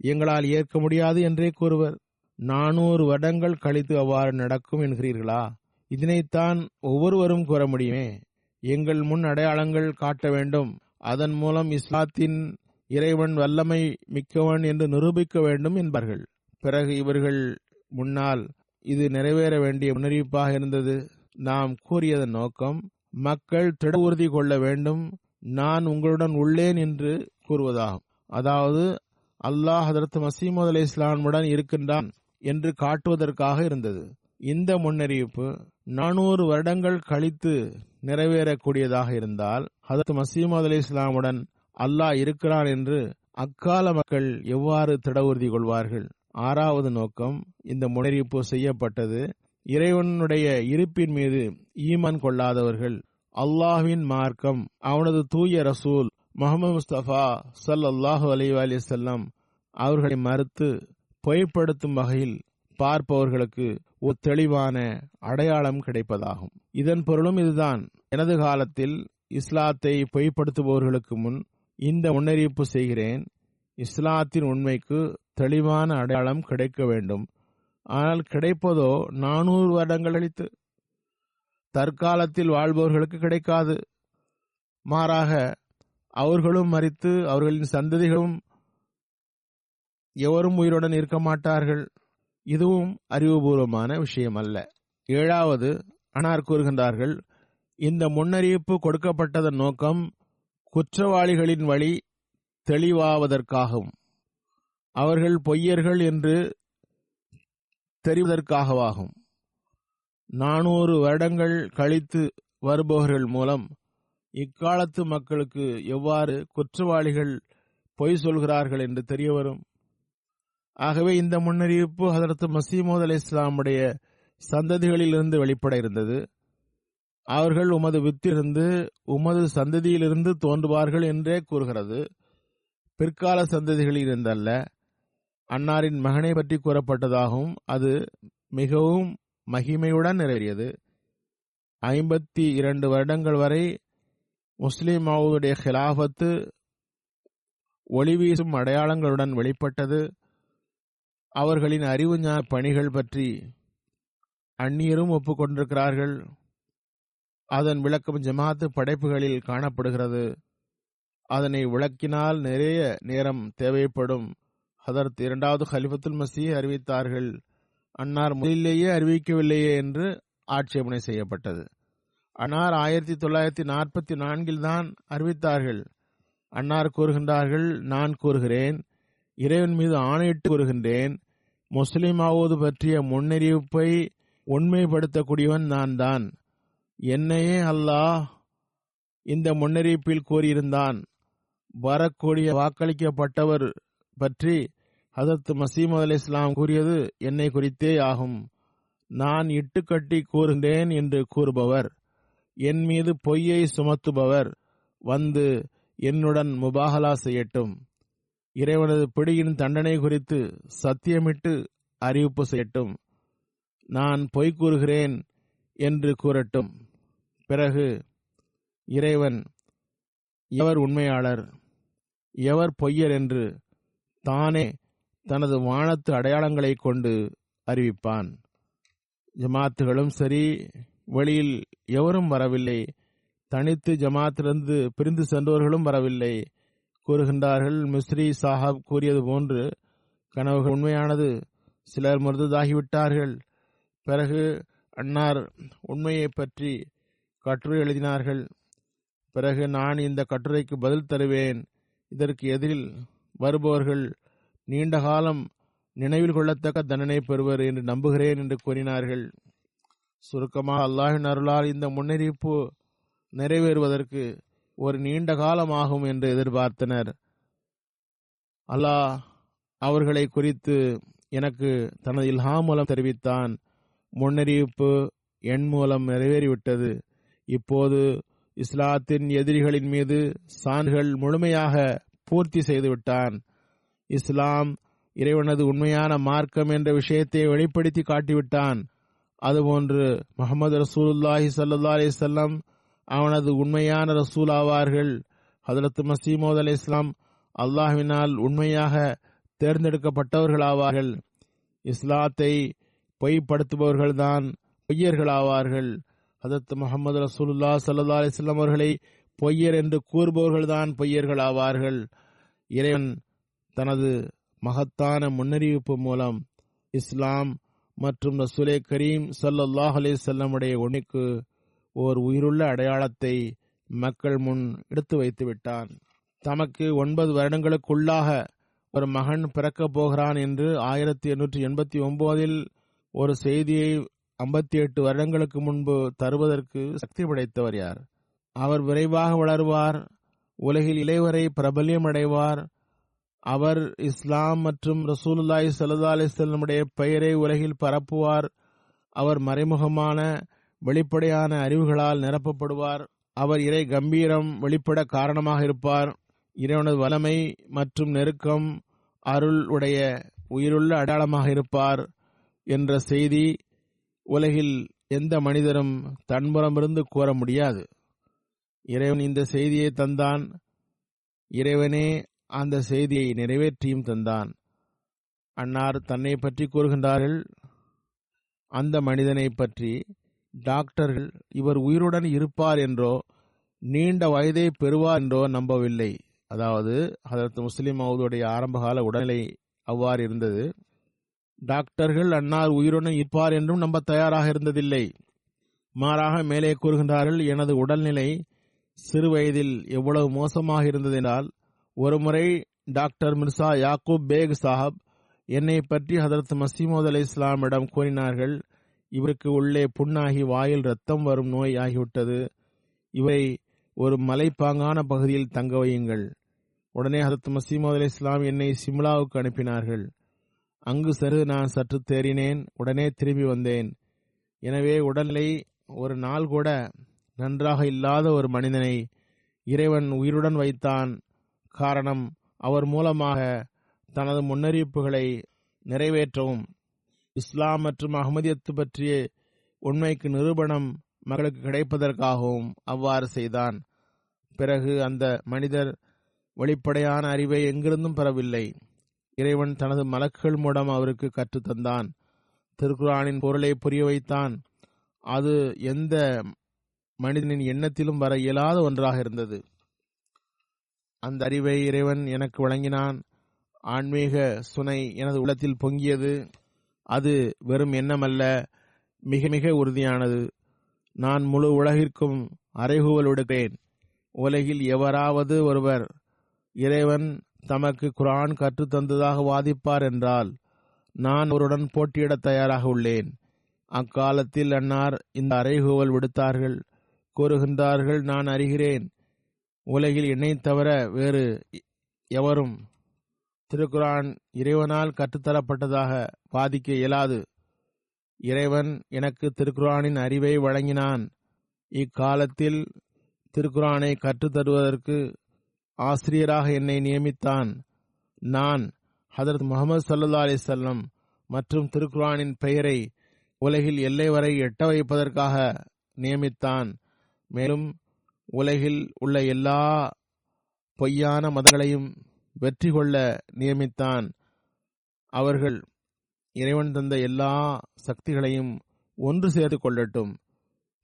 எங்களால் ஏற்க முடியாது என்றே கூறுவர். நானூறு வருடங்கள் கழித்து அவ்வாறு நடக்கும் என்கிறீர்களா? இதனைத்தான் ஒவ்வொருவரும் கூற முடியுமே. எங்கள் முன் அடையாளங்கள் காட்ட வேண்டும். அதன் மூலம் இஸ்லாத்தின் இறைவன் வல்லமை மிக்கவன் என்று நிரூபிக்க வேண்டும் என்பார்கள். பிறகு இவர்கள் முன்னால் இது நிறைவேற வேண்டிய முன்னறிவிப்பாக இருந்தது. நாம் கூறியதன் நோக்கம் மக்கள் திட உறுதி கொள்ள வேண்டும். நான் உங்களுடன் உள்ளேன் என்று கூறுவதாகும். அதாவது அல்லாஹ் ஹதரத் மசீமது அலி இஸ்லாமுடன் இருக்கின்றான். என்று காட்டுவதற்காக இருந்தது. இந்த முன்னறிவிப்பு நானூறு வருடங்கள் கழித்து நிறைவேறக்கூடியதாக இருந்தால் ஹதரத் மசீமது அலி இஸ்லாமுடன் அல்லாஹ் இருக்கிறான் என்று அக்கால மக்கள் எவ்வாறு திட உறுதி கொள்வார்கள்? ஆறாவது நோக்கம் இந்த முன்னறிவிப்பு செய்யப்பட்டது இறைவனுடைய இருப்பின் மீது ஈமான் கொள்ளாதவர்கள். அல்லாஹ்வின் மார்க்கம் அவனது தூய ரசூல் முகமது முஸ்தபா சல்லாஹூ அலி அலி செல்லம் அவர்களை மறுத்து பொய்ப்படுத்தும் வகையில் பார்ப்பவர்களுக்கு ஒரு தெளிவான அடையாளம் கிடைப்பதாகும். இதன் பொருளும் இதுதான். எனது காலத்தில் இஸ்லாத்தை பொய்ப்படுத்துபவர்களுக்கு முன் இந்த முன்னறிவிப்பு செய்கிறேன். இஸ்லாத்தின் உண்மைக்கு தெளிவான அடையாளம் கிடைக்க வேண்டும். ஆனால் கிடைப்பதோ நானூறு வருடங்கள் அளித்து தற்காலத்தில் வாழ்பவர்களுக்கு கிடைக்காது. மாறாக அவர்களும் மறித்து அவர்களின் சந்ததிகளும் எவரும் உயிருடன் இருக்க மாட்டார்கள் இதுவும் அறிவுபூர்வமான விஷயம் அல்ல ஏழாவது அனார் கூறுகின்றார்கள் இந்த முன்னறிவிப்பு கொடுக்கப்பட்டதன் நோக்கம் குற்றவாளிகளின் வழி தெளிவாவதற்காகும் அவர்கள் பொய்யர்கள் என்று தெரிவதற்காகவாகும். நானூறு வருடங்கள் கழித்து வருபவர்கள் மூலம் இக்காலத்து மக்களுக்கு எவ்வாறு குற்றவாளிகள் பொய் சொல்கிறார்கள் என்று தெரிய வரும் ஆகவே இந்த முன்னறிவிப்பு ஹதரத் மசீமோத் அலி இஸ்லாமுடைய சந்ததிகளிலிருந்து வெளிப்பட இருந்தது. அவர்கள் உமது வித்திலிருந்து உமது சந்ததியிலிருந்து தோன்றுவார்கள் என்றே கூறுகிறது. பிற்கால சந்ததிகளில் இருந்தல்ல. அன்னாரின் மகனை பற்றி கூறப்பட்டதாகவும் அது மிகவும் மகிமையுடன் நிறைவேறியது. ஐம்பத்தி இரண்டு வருடங்கள் வரை முஸ்லிம் மாவுடைய ஹிலாபத்து ஒளிவீசும் அடையாளங்களுடன் வெளிப்பட்டது. அவர்களின் அறிவு பணிகள் பற்றி அந்நியரும் ஒப்புக்கொண்டிருக்கிறார்கள். அதன் விளக்கம் ஜமாத்து படைப்புகளில் காணப்படுகிறது. அதனை விளக்கினால் நிறைய நேரம் தேவைப்படும். அதற்கு இரண்டாவது ஹலிஃபத்துல் மசியை அறிவித்தார்கள். அன்னார் முதலிலேயே அறிவிக்கவில்லையே என்று ஆட்சேபனை செய்யப்பட்டது. அன்னார் ஆயிரத்தி தொள்ளாயிரத்தி நாற்பத்தி நான்கில் தான் அறிவித்தார்கள். அன்னார் கூறுகின்றார்கள் நான் கூறுகிறேன் இறைவன் மீது ஆணையிட்டு வருகின்றேன் முஸ்லிம் ஆவது பற்றிய முன்னறிவிப்பை உண்மைப்படுத்தக்கூடியவன் நான் தான். என்னையே அல்லாஹ் இந்த முன்னறிவிப்பில் கூறியிருந்தான். வரக்கூடிய வாக்களிக்கப்பட்டவர் பற்றி ஹதரத் மசீம் அலி இஸ்லாம் கூறியது என்னை குறித்தே ஆகும். நான் இட்டுக்கட்டி கூறுகின்றேன் என்று கூறுபவர் என் மீது பொய்யை சுமத்துபவர் வந்து என்னுடன் முபாகலா செய்யட்டும். இறைவனது பிடியின் தண்டனை குறித்து சத்தியமிட்டு அறிவிப்பு செய்யட்டும். நான் பொய் கூறுகிறேன் என்று கூறட்டும். பிறகு இறைவன் எவர் உண்மையாளர்? எவர் பொய்யர் என்று தானே தனது வானத்து அடையாளங்களை கொண்டு அறிவிப்பான். ஜமாத்துகளும் சரி வெளியில் எவரும் வரவில்லை. தனித்து ஜமாத்திலிருந்து பிரிந்து சென்றவர்களும் வரவில்லை. கூறுகின்றார்கள். மிஸ்ரி சாஹாப் கூறியது போன்று கனவுகள் உண்மையானது. சிலர் மருததாகிவிட்டார்கள். பிறகு அன்னார் உண்மையை பற்றி கட்டுரை எழுதினார்கள். பிறகு நான் இந்த கட்டுரைக்கு பதில் தருவேன். இதற்கு எதிரில் வருபவர்கள் நீண்ட காலம் நினைவில் கொள்ளத்தக்க தண்டனை பெறுவர் என்று நம்புகிறேன் என்று கூறினார்கள். சுருக்கமாக அல்லாஹின் அருளால் இந்த முன்னறிவிப்பு நிறைவேறுவதற்கு ஒரு நீண்ட காலம் ஆகும் என்று எதிர்பார்த்தனர். அல்லாஹ் அவர்களை குறித்து எனக்கு தனது இல்ஹா மூலம் தெரிவித்தான். முன்னறிவிப்பு எண் மூலம் நிறைவேறிவிட்டது. இப்போது இஸ்லாத்தின் எதிரிகளின் மீது சான்றுகள் முழுமையாக பூர்த்தி செய்துவிட்டான். இஸ்லாம் இறைவனது உண்மையான மார்க்கம் என்ற விஷயத்தை வெளிப்படுத்தி காட்டிவிட்டான். அதுபோன்று முகமது ரசூலுல்லாஹி சல்லா அலிசல்லாம் அவனது உண்மையான ரசூல் ஆவார்கள். ஹதரத் மசீமோத் அலி இஸ்லாம் அல்லாஹினால் உண்மையாக தேர்ந்தெடுக்கப்பட்டவர்களாவார்கள் இஸ்லாத்தை பொய்ப்படுத்துபவர்கள்தான் பொய்யர்களாவார்கள் ஹதரத் முகமது ரசூலுல்லா சல்லா அலிஸ்லாம் அவர்களை பொய்யர் என்று கூறுபவர்கள்தான் பொய்யர்கள் ஆவார்கள். இறைவன் தனது மகத்தான முன்னறிவிப்பு மூலம் இஸ்லாம் மற்றும் ரசூலே கரீம் சல்லாஹ் அலி செல்லமுடைய உண்மைக்கு ஓர் உயிருள்ள அடையாளத்தை மக்கள் முன் எடுத்து வைத்து விட்டான் தமக்கு ஒன்பது வருடங்களுக்குள்ளாக ஒரு மகன் பிறக்கப் போகிறான் என்று ஆயிரத்தி எண்ணூற்றி எண்பத்தி ஒன்பதில் ஒரு செய்தியை ஐம்பத்தி எட்டு வருடங்களுக்கு முன்பு தருவதற்கு சக்தி படைத்தவர் யார்? அவர் விரைவாக வளருவார் உலகில் இளைவரை பிரபல்யம் அடைவார். அவர் இஸ்லாம் மற்றும் ரசூலுல்லாய் சல்லா அலிஸ்லமுடைய பெயரை உலகில் பரப்புவார். அவர் மறைமுகமான வெளிப்படையான அறிவுகளால் நிரப்பப்படுவார். அவர் இறை கம்பீரம் வெளிப்பட காரணமாக இருப்பார். இறைவனது வலமை மற்றும் நெருக்கம் அருள் உடைய உயிருள்ள அடையாளமாக இருப்பார் என்ற செய்தி உலகில் எந்த மனிதரும் தன்புறமிருந்து கூற முடியாது. இறைவன் இந்த செய்தியை தந்தான். இறைவனே அந்த செய்தியை நிறைவேற்றியும் தந்தான். அன்னார் தன்னை பற்றி கூறுகின்றார்கள். அந்த மனிதனை பற்றி டாக்டர்கள் இவர் உயிருடன் இருப்பார் என்றோ நீண்ட வயதை பெறுவார் என்றோ நம்பவில்லை. அதாவது அதற்கு முஸ்லிம் அவதுடைய ஆரம்பகால உடல்நிலை அவ்வாறு இருந்தது. டாக்டர்கள் அன்னார் உயிருடன் இருப்பார் என்றும் நம்ப தயாராக இருந்ததில்லை. மாறாக மேலே கூறுகின்றார்கள் எனது உடல்நிலை சிறு வயதில் எவ்வளவு மோசமாக இருந்ததினால் ஒருமுறை டாக்டர் மிர்சா யாக்கூப் பேக் சாஹப் என்னை பற்றி ஹதரத் மசீமோத் அலி இஸ்லாமிடம் கூறினார்கள். இவருக்கு உள்ளே புண்ணாகி வாயில் ரத்தம் வரும் நோய் ஆகிவிட்டது. இவரை ஒரு மலைப்பாங்கான பகுதியில் தங்க வையுங்கள். உடனே ஹதரத் மசீமது அலி இஸ்லாம் என்னை சிம்லாவுக்கு அனுப்பினார்கள். அங்கு சரு நான் சற்று தேறினேன். உடனே திரும்பி வந்தேன். எனவே உடல்நிலை ஒரு நாள் கூட நன்றாக இல்லாத ஒரு மனிதனை இறைவன் உயிருடன் வைத்தான். காரணம் அவர் மூலமாக தனது முன்னறிவிப்புகளை நிறைவேற்றவும். இஸ்லாம் மற்றும் அகமதியத்து பற்றிய உண்மைக்கு நிரூபணம் மக்களுக்கு கிடைப்பதற்காகவும் அவ்வாறு செய்தான். பிறகு அந்த மனிதர் வெளிப்படையான அறிவை எங்கிருந்தும் பெறவில்லை. இறைவன் தனது மலக்குகள் மூலம் அவருக்கு கற்றுத்தந்தான் திருக்குரானின் பொருளை புரிய வைத்தான். அது எந்த மனிதனின் எண்ணத்திலும் வர இயலாத ஒன்றாக இருந்தது. அந்த அறிவை இறைவன் எனக்கு வழங்கினான். ஆன்மீக சுனை எனது உள்ளத்தில் பொங்கியது. அது வெறும் எண்ணமல்ல மிக மிக உறுதியானது. நான் முழு உலகிற்கும் அறைகூவல் விடுகிறேன் உலகில் எவராவது ஒருவர் இறைவன் தமக்கு குரான் கற்றுத்தந்ததாக வாதிப்பார் என்றால் நான் அவருடன் போட்டியிட தயாராக உள்ளேன். அக்காலத்தில் அன்னார் இந்த அறைகூவல் விடுத்தார்கள். கூறுகின்றார்கள் நான் அறிகிறேன். உலகில் என்னை தவிர வேறு எவரும் திருக்குரான் இறைவனால் கற்றுத்தரப்பட்டதாக வாதிக்க இயலாது. இறைவன் எனக்கு திருக்குரானின் அறிவை வழங்கினான். இக்காலத்தில் திருக்குரானை கற்றுத்தருவதற்கு ஆசிரியராக என்னை நியமித்தான். நான் ஹதரத் முகமது சல்லா அலிசல்லம் மற்றும் திருக்குரானின் பெயரை உலகில் எல்லை வரை எட்ட வைப்பதற்காக நியமித்தான். மேலும் உலகில் உள்ள எல்லா பொய்யான மதங்களையும் வெற்றி கொள்ள நியமித்தான். அவர்கள் இறைவன் தந்த எல்லா சக்திகளையும் ஒன்று சேர்த்து கொள்ளட்டும்.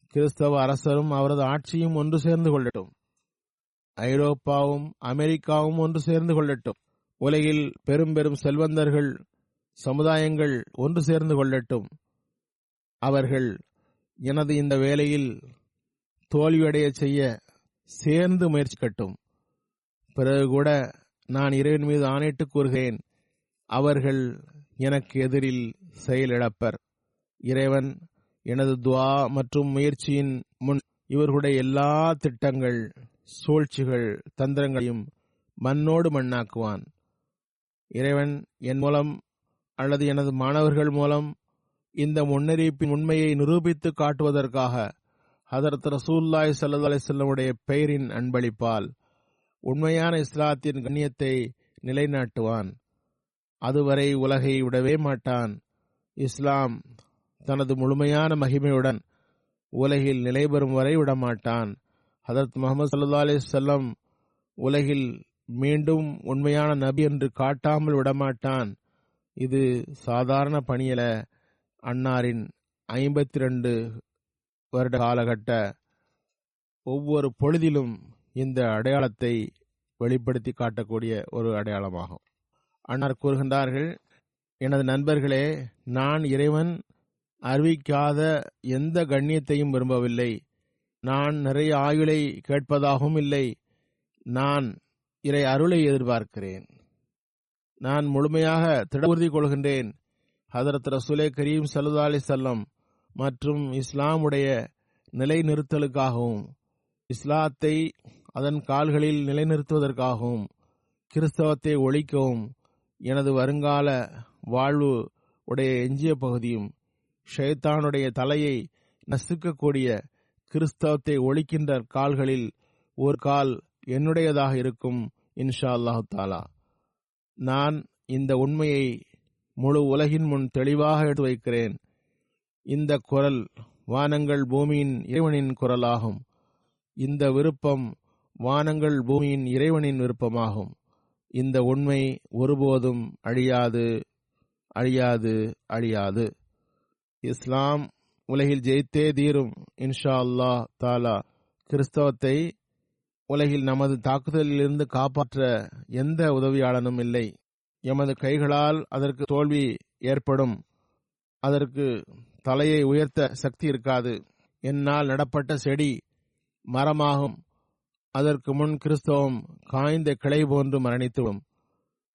கிறிஸ்தவ அரசரும் அவரது ஆட்சியும் ஒன்று சேர்ந்து கொள்ளட்டும். ஐரோப்பாவும் அமெரிக்காவும் ஒன்று சேர்ந்து கொள்ளட்டும். உலகில் பெரும் பெரும் செல்வந்தர்கள் சமுதாயங்கள் ஒன்று சேர்ந்து கொள்ளட்டும். அவர்கள் எனது இந்த வேலையில் தோல்வியடைய செய்ய சேர்ந்து முயற்சிக்கட்டும். பிறகு கூட நான் இறைவன் மீது ஆணையிட்டு கூறுகிறேன். அவர்கள் எனக்கு எதிரில் செயலிழப்பர். இறைவன் எனது துவா மற்றும் முயற்சியின் முன் இவர்களுடைய எல்லா திட்டங்கள் சூழ்ச்சிகள் தந்திரங்களையும் மண்ணோடு மண்ணாக்குவான். இறைவன் என் மூலம் அல்லது எனது மாணவர்கள் மூலம் இந்த முன்னறிவிப்பின் உண்மையை நிரூபித்து காட்டுவதற்காக ஹதரத் ரசூல்லாய் சல்லா அலிசல்லமுடைய பெயரின் அன்பளிப்பால் உண்மையான இஸ்லாத்தின் கண்ணியத்தை நிலைநாட்டுவான். அதுவரை உலகை விடவே மாட்டான். இஸ்லாம் தனது முழுமையான மகிமையுடன் உலகில் நிலைபெறும் வரை விடமாட்டான். ஹதரத் முகமது சல்லா அலி செல்லம் உலகில் மீண்டும் உண்மையான நபி என்று காட்டாமல் விடமாட்டான். இது சாதாரண பணியல அன்னாரின் ஐம்பத்தி ரெண்டு வருட காலகட்ட ஒவ்வொரு பொழுதிலும் இந்த அடையாளத்தை வெளிப்படுத்தி காட்டக்கூடிய ஒரு அடையாளமாகும். அன்னார் கூறுகின்றார்கள் எனது நண்பர்களே நான் இறைவன் அறிவிக்காத எந்த கண்ணியத்தையும் விரும்பவில்லை. நான் நிறைய ஆயுளை கேட்பதாகவும் இல்லை. நான் இறை அருளை எதிர்பார்க்கிறேன். நான் முழுமையாக திடவுறுதி கொள்கின்றேன். ஹதரத் ரசூலே கரீம் சல்லா அலி சல்லம் மற்றும் இஸ்லாமுடைய நிலைநிறுத்தலுக்காகவும் இஸ்லாத்தை அதன் கால்களில் நிலைநிறுத்துவதற்காகவும் கிறிஸ்தவத்தை ஒழிக்கவும் எனது வருங்கால வாழ்வு உடைய எஞ்சிய பகுதியும் ஷைத்தானுடைய தலையை நசுக்கக்கூடிய கிறிஸ்தவத்தை ஒழிக்கின்ற கால்களில் ஒரு கால் என்னுடையதாக இருக்கும் இன்ஷா அல்லாஹு தாலா. நான் இந்த உண்மையை முழு உலகின் முன் தெளிவாக எடுத்து வைக்கிறேன். இந்த குரல் வானங்கள் பூமியின் இறைவனின் குரலாகும். இந்த விருப்பம் வானங்கள் பூமியின் இறைவனின் விருப்பமாகும். இந்த உண்மை ஒருபோதும் அழியாது அழியாது அழியாது. இஸ்லாம் உலகில் ஜெயித்தே தீரும் இன்ஷா அல்லா தாலா. கிறிஸ்தவத்தை உலகில் நமது தாக்குதலிலிருந்து காப்பாற்ற எந்த உதவியாளனும் இல்லை. எமது கைகளால் அதற்கு தோல்வி ஏற்படும். அதற்கு தலையை உயர்த்த சக்தி இருக்காது. என்னால் நடப்பட்ட செடி மரமாகும். அதற்கு முன் கிறிஸ்தவம் காய்ந்த கிளை போன்று மரணித்துவிடும்.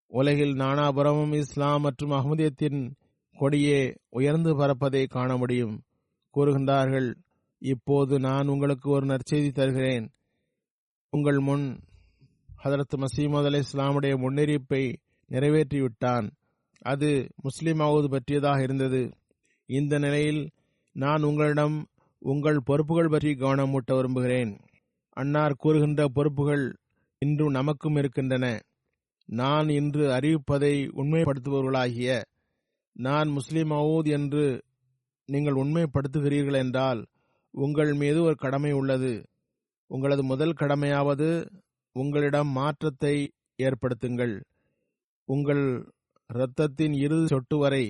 உலகில் நானாபுரமும் இஸ்லாம் மற்றும் அகமதியத்தின் கொடியே உயர்ந்து பறப்பதை காண முடியும். கூறுகின்றார்கள் இப்போது நான் உங்களுக்கு ஒரு நற்செய்தி தருகிறேன். உங்கள் முன் ஹதரத் மசீமது அலி இஸ்லாமுடைய முன்னறிவிப்பை நிறைவேற்றிவிட்டான். அது முஸ்லிமாவது பற்றியதாக இருந்தது. இந்த நிலையில் நான் உங்களிடம் உங்கள் பொறுப்புகள் பற்றி கவனமூட்ட விரும்புகிறேன். அன்னார் கூறுகின்ற பொறுப்புகள் இன்றும் நமக்கும் இருக்கின்றன. நான் இன்று அறிவிப்பதை உண்மைப்படுத்துபவர்களாகிய நான் முஸ்லிம் மவுத் என்று நீங்கள் உண்மைப்படுத்துகிறீர்கள் என்றால் உங்கள் மீது ஒரு கடமை உள்ளது. உங்களது முதல் கடமையாவது உங்களிடம் மாற்றத்தை ஏற்படுத்துங்கள். உங்கள் இரத்தத்தின் இறுதி சொட்டு வரை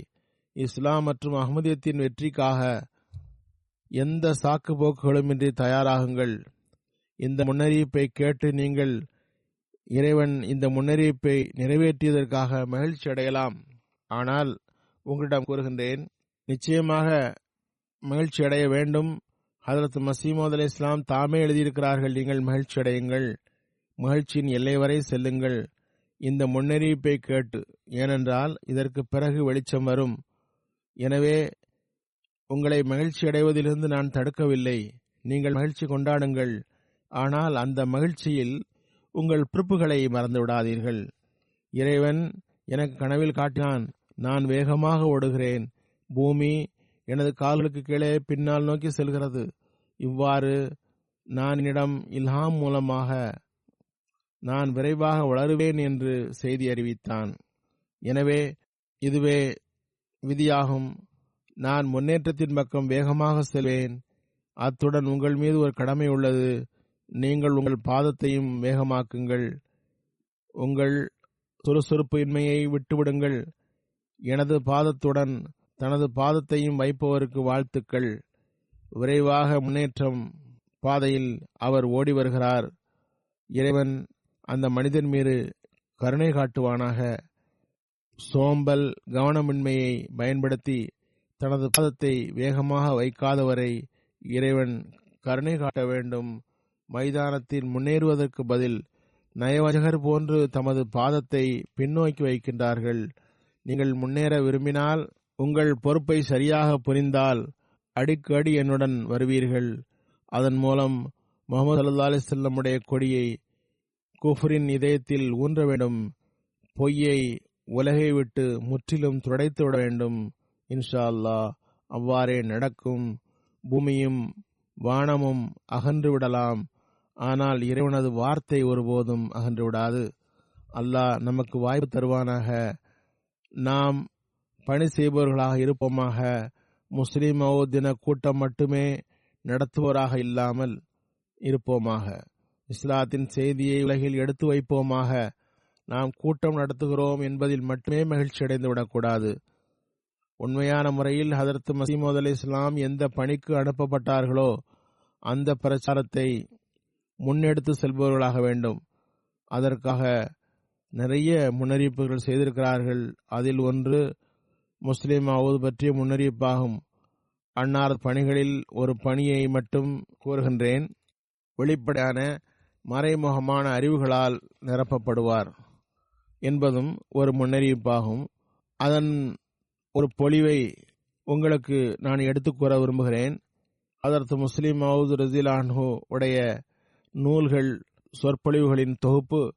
இஸ்லாம் மற்றும் அகமதியத்தின் வெற்றிக்காக எந்த சாக்கு போக்குகளுமின்றி தயாராகுங்கள். இந்த முன்னறிவிப்பை கேட்டு நீங்கள் இறைவன் இந்த முன்னறிவிப்பை நிறைவேற்றியதற்காக மகிழ்ச்சி அடையலாம். ஆனால் உங்களிடம் கூறுகின்றேன் நிச்சயமாக மகிழ்ச்சி அடைய வேண்டும். ஹதரத் மசீமோத் அலி இஸ்லாம் தாமே எழுதியிருக்கிறார்கள் நீங்கள் மகிழ்ச்சி அடையுங்கள். மகிழ்ச்சியின் எல்லை வரை செல்லுங்கள். இந்த முன்னறிவிப்பை கேட்டு ஏனென்றால் இதற்கு பிறகு வெளிச்சம் வரும். எனவே உங்களை மகிழ்ச்சி அடைவதிலிருந்து நான் தடுக்கவில்லை. நீங்கள் மகிழ்ச்சி கொண்டாடுங்கள். ஆனால் அந்த மகிழ்ச்சியில் உங்கள் பிறப்புகளை மறந்து விடாதீர்கள் இறைவன் எனக்கு கனவில் காட்டினான் நான் வேகமாக ஓடுகிறேன். பூமி எனது கால்களுக்கு கீழே பின்னால் நோக்கி செல்கிறது. இவ்வாறு நான் என்னிடம் இல்ஹாம் மூலமாக நான் விரைவாக வளருவேன் என்று செய்தி அறிவித்தான். எனவே இதுவே விதியாகும். நான் முன்னேற்றத்தின் பக்கம் வேகமாக செல்வேன். அத்துடன் உங்கள் மீது ஒரு கடமை உள்ளது. நீங்கள் உங்கள் பாதத்தையும் வேகமாக்குங்கள். உங்கள் சுறுசுறுப்பு இன்மையை விட்டுவிடுங்கள். எனது பாதத்துடன் தனது பாதத்தையும் வைப்பவருக்கு வாழ்த்துக்கள். விரைவாக முன்னேற்றம் பாதையில் அவர் ஓடி வருகிறார். இறைவன் அந்த மனிதன் மீது கருணை காட்டுவானாக. சோம்பல் கவனமின்மையை பயன்படுத்தி தனது பாதத்தை வேகமாக வைக்காதவரை இறைவன் கருணை காட்ட வேண்டும். மைதானத்தில் முன்னேறுவதற்கு பதில் நயவஜகர் போன்று தமது பாதத்தை பின்னோக்கி வைக்கின்றார்கள். நீங்கள் முன்னேற விரும்பினால் உங்கள் பொறுப்பை சரியாக புரிந்தால் அடிக்கடி என்னுடன் வருவீர்கள். அதன் மூலம் முகமது அல்லா அலிசல்லமுடைய கொடியை குஃபரின் இதயத்தில் ஊன்ற வேண்டும். பொய்யை உலகை விட்டு முற்றிலும் துடைத்து விட வேண்டும். இன்ஷா அல்லா அவ்வாறே நடக்கும். பூமியும் வானமும் அகன்று விடலாம். ஆனால் இறைவனது வார்த்தை ஒருபோதும் அகன்று விடாது. அல்லாஹ் நமக்கு வாய்ப்பு தருவானாக. நாம் பணி செய்பவர்களாக இருப்போமாக. முஸ்லிம் தின கூட்டம் மட்டுமே நடத்துவோராக இல்லாமல் இருப்போமாக. இஸ்லாத்தின் செய்தியை உலகில் எடுத்து வைப்போமாக. நாம் கூட்டம் நடத்துகிறோம் என்பதில் மட்டுமே மகிழ்ச்சி அடைந்து விடக்கூடாது. உண்மையான முறையில் ஹதரத் மசீமோத் அலி இஸ்லாம் எந்த பணிக்கு அனுப்பப்பட்டார்களோ அந்த பிரச்சாரத்தை முன்னெடுத்து செல்பவர்களாக வேண்டும். அதற்காக நிறைய முன்னறிவிப்புகள் செய்திருக்கிறார்கள். அதில் ஒன்று முஸ்லிம் ஆவது பற்றிய முன்னறிவிப்பாகும். அன்னார் பணிகளில் ஒரு பணியை மட்டும் கூறுகின்றேன். வெளிப்படையான மறைமுகமான அறிவுகளால் நிரப்பப்படுவார் என்பதும் ஒரு முன்னறிவிப்பாகும். அதன் ஒரு பொலிவை உங்களுக்கு நான் எடுத்துக் கூற விரும்புகிறேன். அதற்கு முஸ்லீம் மவுது ரசிலான்ஹு உடைய நூல்கள் சொற்பொழிவுகளின் தொகுப்பு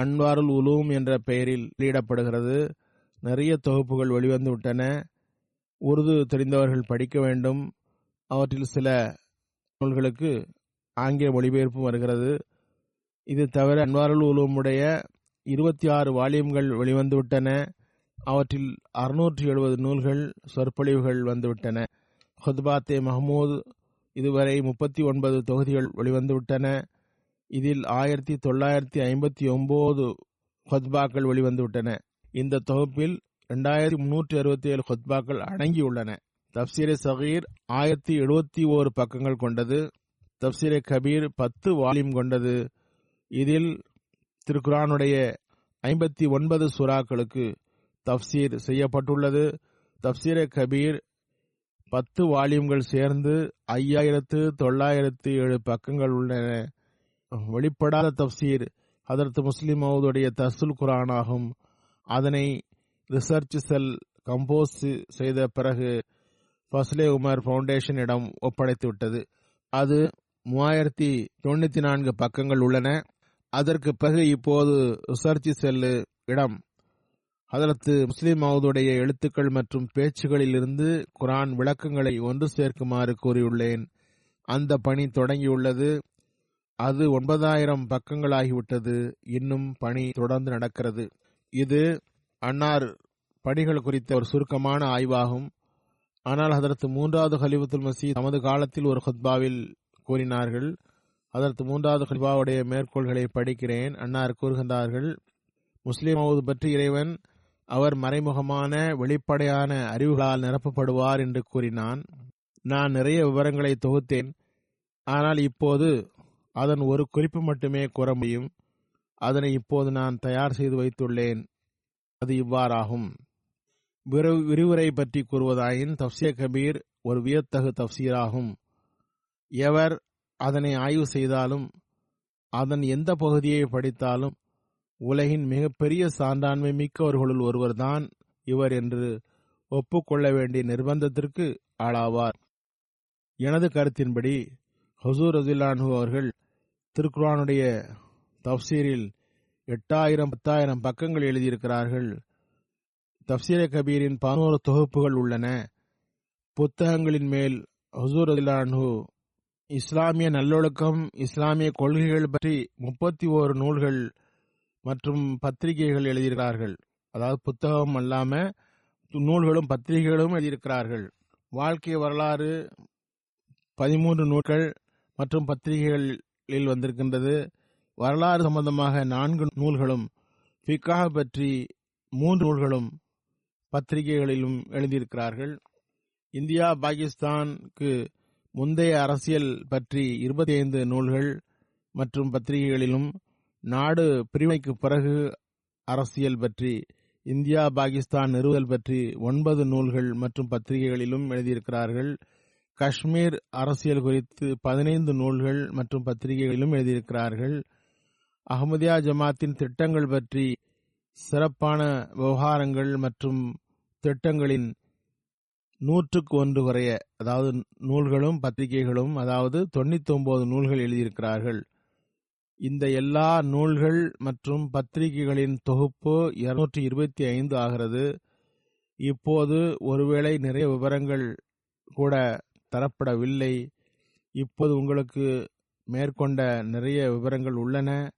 அன்வாருல் உலூம் என்ற பெயரில் வெளியிடப்படுகிறது. நிறைய தொகுப்புகள் வெளிவந்து விட்டன உருது தெரிந்தவர்கள் படிக்க வேண்டும். அவற்றில் சில நூல்களுக்கு ஆங்கில மொழிபெயர்ப்பும் வருகிறது. இது தவிர அன்வாருல் உலூமுடைய இருபத்தி ஆறு வால்யூம்கள் வெளிவந்துவிட்டன. அவற்றில் அறுநூற்றி எழுபது நூல்கள் சொற்பொழிவுகள் வந்துவிட்டன. ஹுத்பாத்தே மஹமூத் இதுவரை முப்பத்தி ஒன்பது தொகுதிகள் வெளிவந்துவிட்டன. இதில் ஆயிரத்தி தொள்ளாயிரத்தி ஐம்பத்தி ஒன்பது ஹொத்பாக்கள் வெளிவந்துவிட்டன. இந்த தொகுப்பில் இரண்டாயிரத்தி முன்னூற்றி அறுபத்தி ஏழு ஹொத்பாக்கள் அடங்கியுள்ளன. தப்சீரே சகீர் ஆயிரத்தி எழுபத்தி ஓரு பக்கங்கள் கொண்டது. தப்சீரே கபீர் பத்து வால்யூம் கொண்டது. இதில் திருக்குரானுடைய ஐம்பத்தி ஒன்பது சுறாக்களுக்கு தப்சீர் செய்யப்பட்டுள்ளது. தப்சீரே கபீர் பத்து வால்யூம்கள் சேர்ந்து ஐயாயிரத்து தொள்ளாயிரத்து ஏழு பக்கங்கள் உள்ளன. வெளிப்படாத தப்சீர் அதற்கு முஸ்லிம் மவுதுடைய தசுல் குரான் ஆகும் அதனை ரிசர்ச் செல் கம்போஸ் செய்த பிறகு ஃபஸ்லே உமர் ஃபவுண்டேஷனிடம் ஒப்படைத்து விட்டது. அது மூவாயிரத்தி தொண்ணூத்தி நான்கு பக்கங்கள் உள்ளன. அதற்கு பிறகு இப்போது ரிசர்ச் செல்லு இடம் ஹதரத்து முஸ்லிம் மவுதுடைய எழுத்துக்கள் மற்றும் பேச்சுகளிலிருந்து குரான் விளக்கங்களை ஒன்று சேர்க்குமாறு கூறியுள்ளேன். அந்த பணி தொடங்கியுள்ளது. அது ஒன்பதாயிரம் பக்கங்களாகிவிட்டது. இன்னும் பணி தொடர்ந்து நடக்கிறது. இது அன்னார் பணிகள் குறித்த ஒரு சுருக்கமான ஆய்வாகும். ஆனால் அதற்கு மூன்றாவது ஹலிபத்துல் மசி தமது காலத்தில் ஒரு ஹுத்பாவில் கூறினார்கள். அதற்கு மூன்றாவது ஹலிபாவுடைய மேற்கோள்களை படிக்கிறேன். அன்னார் கூறுகின்றார்கள் முஸ்லிம் மவுது பற்றி இறைவன் அவர் மறைமுகமான வெளிப்படையான அறிவுகளால் நிரப்பப்படுவார் என்று கூறினான். நான் நிறைய விவரங்களை தொகுத்தேன். ஆனால் இப்போது அதன் ஒரு குறிப்பு மட்டுமே கூற முடியும். அதனை இப்போது நான் தயார் செய்து வைத்துள்ளேன். அது இவ்வாறாகும். விரிவுரை பற்றி கூறுவதாயின் தப்சிய கபீர் ஒரு வியத்தகு தப்சீராகும். எவர் அதனை ஆய்வு செய்தாலும் அதன் எந்த பகுதியை படித்தாலும் உலகின் மிகப்பெரிய சான்றாண்மை மிக்கவர்களுள் ஒருவர்தான் இவர் என்று ஒப்புக்கொள்ள வேண்டிய நிர்பந்தத்திற்கு ஆளாவார். எனது கருத்தின்படி ஹசூர் ரதில்லானு அவர்கள் திருக்குரானுடைய தப்சீரில் எட்டாயிரம் பத்தாயிரம் பக்கங்கள் எழுதியிருக்கிறார்கள். தப்சீர கபீரின் பதினோரு தொகுப்புகள் உள்ளன. புத்தகங்களின் மேல் ஹசூர் ரதில்லானு இஸ்லாமிய நல்லொழுக்கம் இஸ்லாமிய கொள்கைகள் பற்றி முப்பத்தி ஓரு நூல்கள் மற்றும் பத்திரிகைகள் எழுதியிருக்கிறார்கள். அதாவது புத்தகம் அல்லாம நூல்களும் பத்திரிகைகளும் எழுதியிருக்கிறார்கள். வாழ்க்கை வரலாறு பதிமூன்று நூல்கள் மற்றும் பத்திரிகைகளில் வந்திருக்கின்றது. வரலாறு சம்பந்தமாக நான்கு நூல்களும் ஃபிக்காக பற்றி மூன்று நூல்களும் பத்திரிகைகளிலும் எழுதியிருக்கிறார்கள். இந்தியா பாகிஸ்தானுக்கு முந்தைய அரசியல் பற்றி இருபத்தி ஐந்து நூல்கள் மற்றும் பத்திரிகைகளிலும் நாடு பிரிவினைக்கு பிறகு அரசியல் பற்றி இந்தியா பாகிஸ்தான் நிறுவல் பற்றி ஒன்பது நூல்கள் மற்றும் பத்திரிகைகளிலும் எழுதியிருக்கிறார்கள். காஷ்மீர் அரசியல் குறித்து பதினைந்து நூல்கள் மற்றும் பத்திரிகைகளிலும் எழுதியிருக்கிறார்கள். அகமதியா ஜமாத்தின் திட்டங்கள் பற்றி சிறப்பான விவகாரங்கள் மற்றும் திட்டங்களின் நூற்றுக்கு ஒன்று குறைய அதாவது நூல்களும் பத்திரிகைகளும் அதாவது தொண்ணூத்தி ஒன்பது நூல்கள் எழுதியிருக்கிறார்கள். இந்த எல்லா நூல்கள் மற்றும் பத்திரிகைகளின் தொகுப்பு இருநூற்றி இருபத்தி ஐந்து ஆகிறது. இப்போது ஒருவேளை நிறைய விவரங்கள் கூட தரப்படவில்லை. இப்போது உங்களுக்கு மேற்கொண்ட நிறைய விவரங்கள் உள்ளன.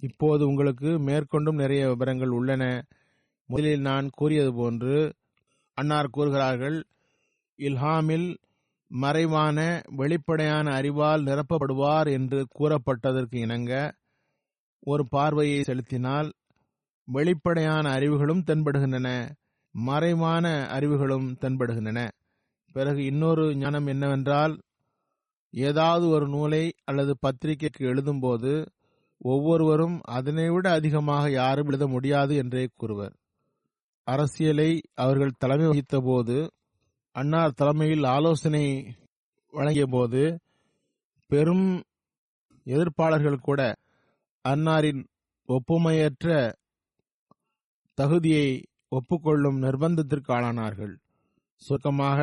இப்போது உங்களுக்கு மேற்கொண்டும் நிறைய விவரங்கள் உள்ளன. முதலில் நான் கூறியது போன்று அன்னார் கூறுகிறார்கள் இல்ஹாமில் மறைவான வெளிப்படையான அறிவால் நிரப்பப்படுவார் என்று கூறப்பட்டதற்கு இணங்க ஒரு பார்வையை செலுத்தினால் வெளிப்படையான அறிவுகளும் தென்படுகின்றன மறைவான அறிவுகளும் தென்படுகின்றன. பிறகு இன்னொரு ஞானம் என்னவென்றால் ஏதாவது ஒரு நூலை அல்லது பத்திரிகைக்கு எழுதும்போது ஒவ்வொருவரும் அதனை விட அதிகமாக யாரும் எழுத முடியாது என்றே கூறுவர். அரசியலை அவர்கள் தலைமை வகித்த போது அன்னார் தலைமையில் ஆலோசனை வழங்கிய போது பெரும் எதிர்ப்பாளர்கள் கூட அன்னாரின் ஒப்புமையற்ற தகுதியை ஒப்புக்கொள்ளும் நிர்பந்தத்திற்கு ஆளானார்கள். சுருக்கமாக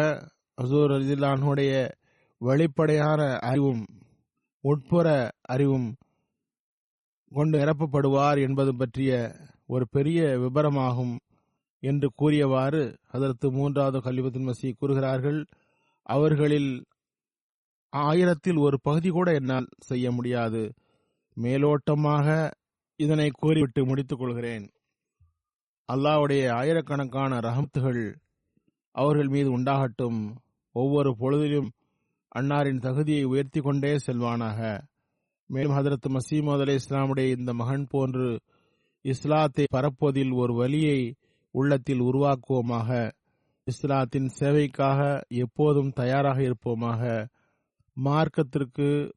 ஹசூர் அலிலானுடைய வெளிப்படையான அறிவும் உட்புற அறிவும் கொண்டு நிரப்பப்படுவார் என்பது பற்றிய ஒரு பெரிய விபரமாகும் என்று கூறியவாறு அதற்கு மூன்றாவது கலிபத்தின் மசி கூறுகிறார்கள் அவர்களில் ஆயிரத்தில் ஒரு பகுதி கூட என்னால் செய்ய முடியாது. மேலோட்டமாக இதனை கூறிவிட்டு முடித்துக் கொள்கிறேன். அல்லாவுடைய ஆயிரக்கணக்கான ரஹமத்துகள் அவர்கள் மீது உண்டாகட்டும். ஒவ்வொரு பொழுதிலும் அன்னாரின் தகுதியை உயர்த்தி கொண்டே செல்வானாக. மேலும் ஹதரத் மசீமது அலி இஸ்லாமுடைய இந்த மகன் போன்று இஸ்லாத்தை பரப்புவதில் ஒரு வழியை உள்ளத்தில் உருவாக்குவோமாக. இஸ்லாத்தின் சேவைக்காக எப்போதும் தயாராக இருப்போமாக. மார்க்கத்திற்கு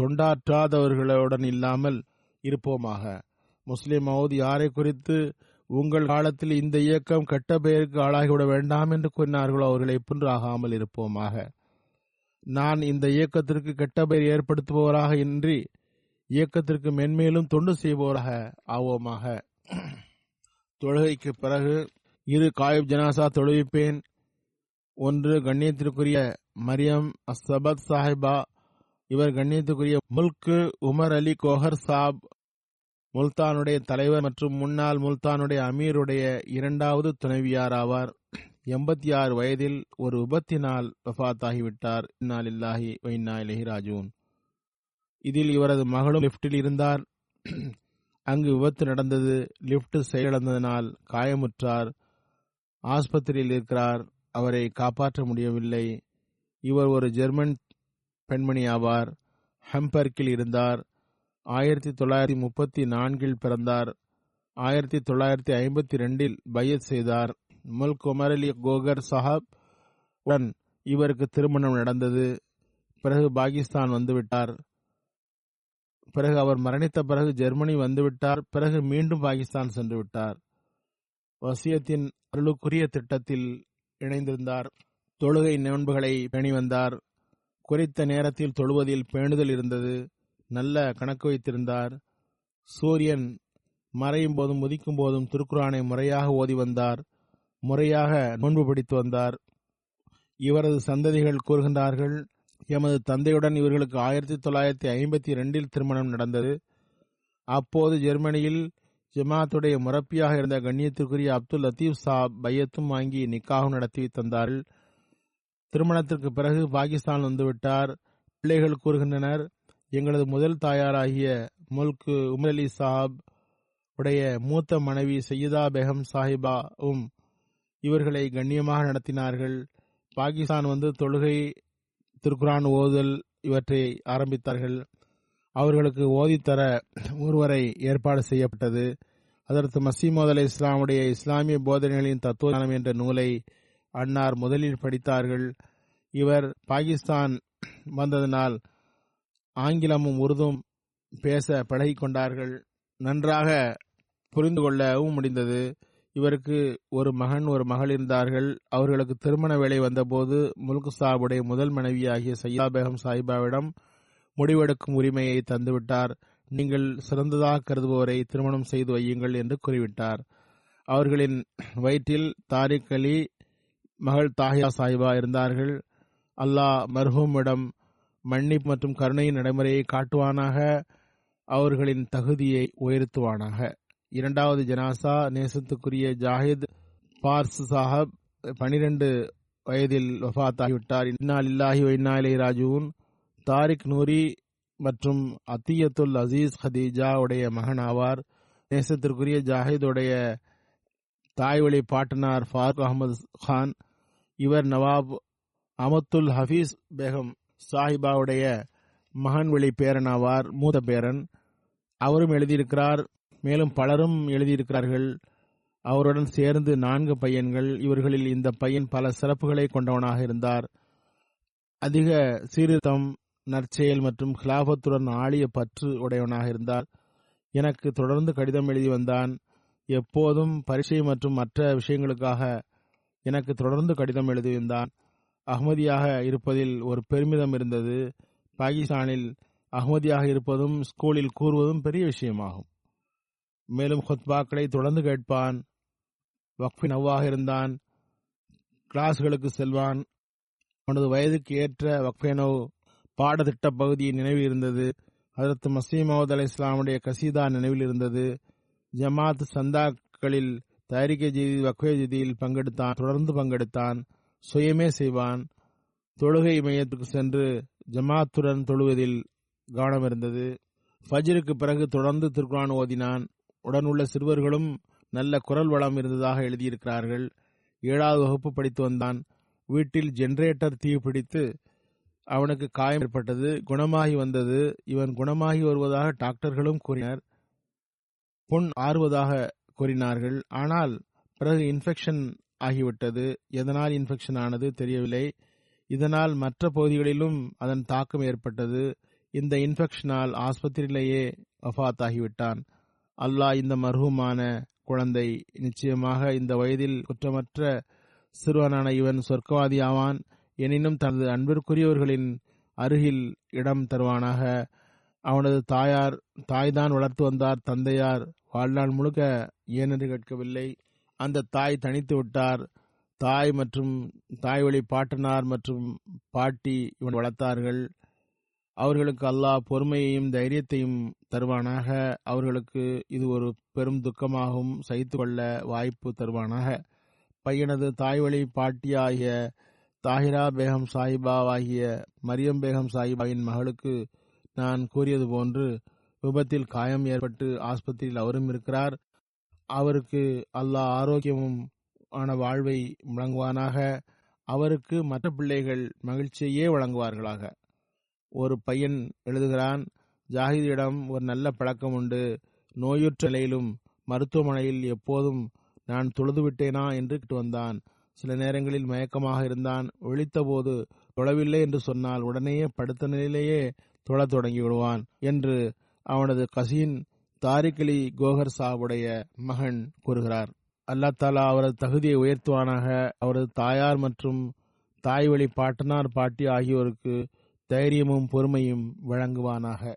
தொண்டாற்றாதவர்களுடன் இல்லாமல் இருப்போமாக. முஸ்லிம் மவுத் யாரை குறித்து உங்கள் காலத்தில் இந்த இயக்கம் கெட்ட பெயருக்கு ஆளாகிவிட வேண்டாம் என்று கூறினார்களோ அவர்களை போன்று ஆகாமல் இருப்போமாக. நான் இந்த இயக்கத்திற்கு கெட்ட பெயர் ஏற்படுத்துபவராக இன்றி இயக்கத்திற்கு மென்மேலும் தொண்டு செய்பவராக ஆவோமாக. தொழுகைக்கு பிறகு இரு காயிப் ஜனாசா தொழுவிப்பேன். ஒன்று கண்ணியத்திற்குரிய மரியம் அசபத் சாஹிபா இவர் கண்ணியத்துக்குரிய முல்கு உமர் அலி கோஹர் சாப் முல்தானுடைய தலைவர் மற்றும் முன்னாள் முல்தானுடைய அமீருடைய இரண்டாவது துணைவியார் ஆவார் எண்பத்தி ஆறு வயதில் ஒரு விபத்தினால் வஃத்தாகிவிட்டார். இந்நாள் இல்லாஹி இலஹி ராஜூன். இதில் இவரது மகளும் லிப்டில் இருந்தார். அங்கு விபத்து நடந்தது. லிப்ட் செயலிழந்ததனால் காயமுற்றார். ஆஸ்பத்திரியில் இருக்கிறார். அவரை காப்பாற்ற முடியவில்லை. இவர் ஒரு ஜெர்மன் பெண்மணி ஆவார். ஹம்பர்க்கில் இருந்தார். ஆயிரத்தி தொள்ளாயிரத்தி முப்பத்தி நான்கில் பிறந்தார். ஆயிரத்தி தொள்ளாயிரத்தி ஐம்பத்தி ரெண்டில் பையத் செய்தார். முல்க் உமர் அலி கோகர் சாஹப் உடன் இவருக்கு திருமணம் நடந்தது. பிறகு பாகிஸ்தான் வந்துவிட்டார். பிறகு அவர் மரணித்த பிறகு ஜெர்மனி வந்துவிட்டார். பிறகு மீண்டும் பாகிஸ்தான் சென்று விட்டார். வசியத்தின் அருளுக்குரிய திட்டத்தில் இணைந்திருந்தார். தொழுகை நோன்புகளை பேணி வந்தார். குறித்த நேரத்தில் தொழுவதில் பேணுதல் இருந்தது. நல்ல கணக்கு வைத்திருந்தார். சூரியன் மறையும் போதும் உதிக்கும் போதும் திருக்குறானை முறையாக ஓதி வந்தார். முறையாக நோன்பு பிடித்து வந்தார். இவரது சந்ததிகள் கூறுகின்றார்கள் எமது தந்தையுடன் இவர்களுக்கு ஆயிரத்தி தொள்ளாயிரத்தி ஐம்பத்தி இரண்டில் திருமணம் நடந்தது. அப்போது ஜெர்மனியில் ஜமாத்துடைய முரப்பியாக இருந்த கண்ணியத்திற்குரிய அப்துல் லத்தீப் சாப் பையத்தும் வாங்கி நிக்காகும் நடத்தி தந்தார்கள். திருமணத்திற்கு பிறகு பாகிஸ்தான் வந்துவிட்டார். பிள்ளைகள் கூறுகின்றனர் எங்களது முதல் தாயாராகிய முல்கு உமர் அலி சாப் உடைய மூத்த மனைவி சையதா பேகம் சாஹிபாவும் இவர்களை கண்ணியமாக நடத்தினார்கள். பாகிஸ்தான் வந்து தொழுகை திருக்குரான் ஓதுதல் இவற்றை ஆரம்பித்தார்கள். அவர்களுக்கு ஓதித்தர ஒருவரை ஏற்பாடு செய்யப்பட்டது. அதற்கு மசீமோத் அலி இஸ்லாமுடைய இஸ்லாமிய போதனைகளின் தத்துவஞானம் என்ற நூலை அன்னார் முதலில் படித்தார்கள். இவர் பாகிஸ்தான் வந்ததனால் ஆங்கிலமும் உருதும் பேச பழகிக்கொண்டார்கள். நன்றாக புரிந்து கொள்ளவும் முடிந்தது. இவருக்கு ஒரு மகன் ஒரு மகள் இருந்தார்கள். அவர்களுக்கு திருமண வேலை வந்தபோது முல்கு சாபுடைய முதல் மனைவியாகிய சையா பேகம் சாஹிபாவிடம் முடிவெடுக்கும் உரிமையை தந்துவிட்டார். நீங்கள் சிறந்ததாக கருதுபவரை திருமணம் செய்து வையுங்கள் என்று கூறிவிட்டார். அவர்களின் வயிற்றில் தாரிக் அலி மகள் தாஹியா சாஹிபா இருந்தார்கள். அல்லாஹ் மர்ஹூமிடம் மன்னிப்பு மற்றும் கருணையின் நடைமுறையை காட்டுவானாக. அவர்களின் தகுதியை உயர்த்துவானாக. இரண்டாவது ஜனாசா நேசத்துக்குரிய ஜாஹித் பார்ஸ் சாஹப் பனிரெண்டு வயதில் வஃத்தாகிவிட்டார். இன்னால் இல்லாஹி வைனாலே ராஜூன் தாரிக் நூரி மற்றும் அத்தியத்துல் அசீஸ் ஹதீஜா உடைய மகன் ஆவார். நேசத்திற்குரிய ஜாஹிதுடைய தாய்வழி பாட்டனார் ஃபாரூக் அகமது கான். இவர் நவாப் அமத்துல் ஹபீஸ் பேகம் சாஹிபாவுடைய மகன் வழி பேரனாவார் மூத்த பேரன். அவரும் எழுதியிருக்கிறார் மேலும் பலரும் எழுதியிருக்கிறார்கள் அவருடன் சேர்ந்து நான்கு பையன்கள் இவர்களில் இந்த பையன் பல சிறப்புகளை கொண்டவனாக இருந்தார். அதிக சீர்திருத்தம் நற்செயல் மற்றும் கிலாபத்துடன் ஆழிய பற்று உடையவனாக இருந்தார். எனக்கு தொடர்ந்து கடிதம் எழுதி வந்தான். எப்போதும் பரிசை மற்றும் மற்ற விஷயங்களுக்காக எனக்கு தொடர்ந்து கடிதம் எழுதி வந்தான். அகமதியாக இருப்பதில் ஒரு பெருமிதம் இருந்தது. பாகிஸ்தானில் அகமதியாக இருப்பதும் ஸ்கூலில் கூறுவதும் பெரிய விஷயமாகும். மேலும் ஹுத்பாக்களை தொடர்ந்து கேட்பான். வக்ஃபின் அவ்வாக இருந்தான். கிளாஸ்களுக்கு செல்வான். அவனது வயதுக்கு ஏற்ற வக்ஃபேனோ பாடத்திட்ட பகுதி நினைவில் இருந்தது. அதற்கு மசீமது அலி இஸ்லாமுடைய கசீதா நினைவில் இருந்தது. ஜமாத் சந்தாக்களில் தயாரிக்க ஜெய்தி வக்ஃபே ஜெய்தியில் பங்கெடுத்தான் தொடர்ந்து பங்கெடுத்தான் சுயமே செய்வான். தொழுகை மையத்துக்கு சென்று ஜமாத்துடன் தொழுவதில் கவனம் இருந்தது ஃபஜருக்கு பிறகு தொடர்ந்து திருக்குரான் ஓதினான். உடன் உள்ள சிறுவர்களும் நல்ல குரல் வளம் இருந்ததாக எழுதியிருக்கிறார்கள். ஏழாவது வகுப்பு படித்து வந்தான். வீட்டில் ஜெனரேட்டர் தீ பிடித்து அவனுக்கு காயம் ஏற்பட்டது குணமாகி வந்தது. இவன் குணமாகி வருவதாக டாக்டர்களும் கூறினர். பொன் ஆறுவதாக கூறினார்கள். ஆனால் பிறகு இன்ஃபெக்ஷன் ஆகிவிட்டது. எதனால் இன்ஃபெக்ஷன் ஆனது தெரியவில்லை. இதனால் மற்ற பகுதிகளிலும் அதன் தாக்கம் ஏற்பட்டது. இந்த இன்ஃபெக்ஷனால் ஆஸ்பத்திரியிலேயே வஃத் ஆகிவிட்டான். அல்லாஹ் இந்த மர்ஹூமான குழந்தை நிச்சயமாக இந்த வயதில் குற்றமற்ற சிறுவனான இவன் சொர்க்கவாதி ஆவான் எனினும் தனது அன்பிற்குரியவர்களின் அருகில் இடம் தருவானாக. அவனது தாயார் தாய்தான் வளர்த்து வந்தார். தந்தையார் வாழ்நாள் முழுக்க ஏனென்று கேட்கவில்லை. அந்த தாய் தனித்து விட்டார். தாய் மற்றும் தாய் வழி பாட்டனார் மற்றும் பாட்டி இவன் வளர்த்தார்கள். அவர்களுக்கு அல்லாஹ் பொறுமையையும் தைரியத்தையும் தருவானாக. அவர்களுக்கு இது ஒரு பெரும் துக்கமாகவும் சகித்து கொள்ள வாய்ப்பு தருவானாக. பையனது தாய்வழி பாட்டியாகிய தாஹிரா பேகம் சாஹிபாவாகிய மரியம் பேகம் சாஹிபாவின் மகளுக்கு நான் கூறியது போன்று விபத்தில் காயம் ஏற்பட்டு ஆஸ்பத்திரியில் அவரும் இருக்கிறார். அவருக்கு அல்லாஹ் ஆரோக்கியமும் ஆன வாழ்வை வழங்குவானாக. அவருக்கு மற்ற பிள்ளைகள் மகிழ்ச்சியையே வழங்குவார்களாக. ஒரு பையன் எழுதுகிறான் ஜாகிதியிடம் ஒரு நல்ல பழக்கம் உண்டு. நோயுற்ற நிலையிலும் மருத்துவமனையில் எப்போதும் நான் தொழுதுவிட்டேனா? என்று கிட்டு வந்தான். சில நேரங்களில் மயக்கமாக இருந்தான். ஒழித்தபோது தொழவில்லை என்று சொன்னால் உடனேயே படுத்த நிலையிலேயே தொழத் தொடங்கி விடுவான் என்று அவனது கசின் தாரிகலி கோகர் சாவுடைய மகன் கூறுகிறார். அல்லா தாலா அவரது தகுதியை உயர்த்துவானாக. அவரது தாயார் மற்றும் தாய் வழி பாட்டனார் பாட்டி ஆகியோருக்கு தைரியமும் பொறுமையும் வழங்குவானாக.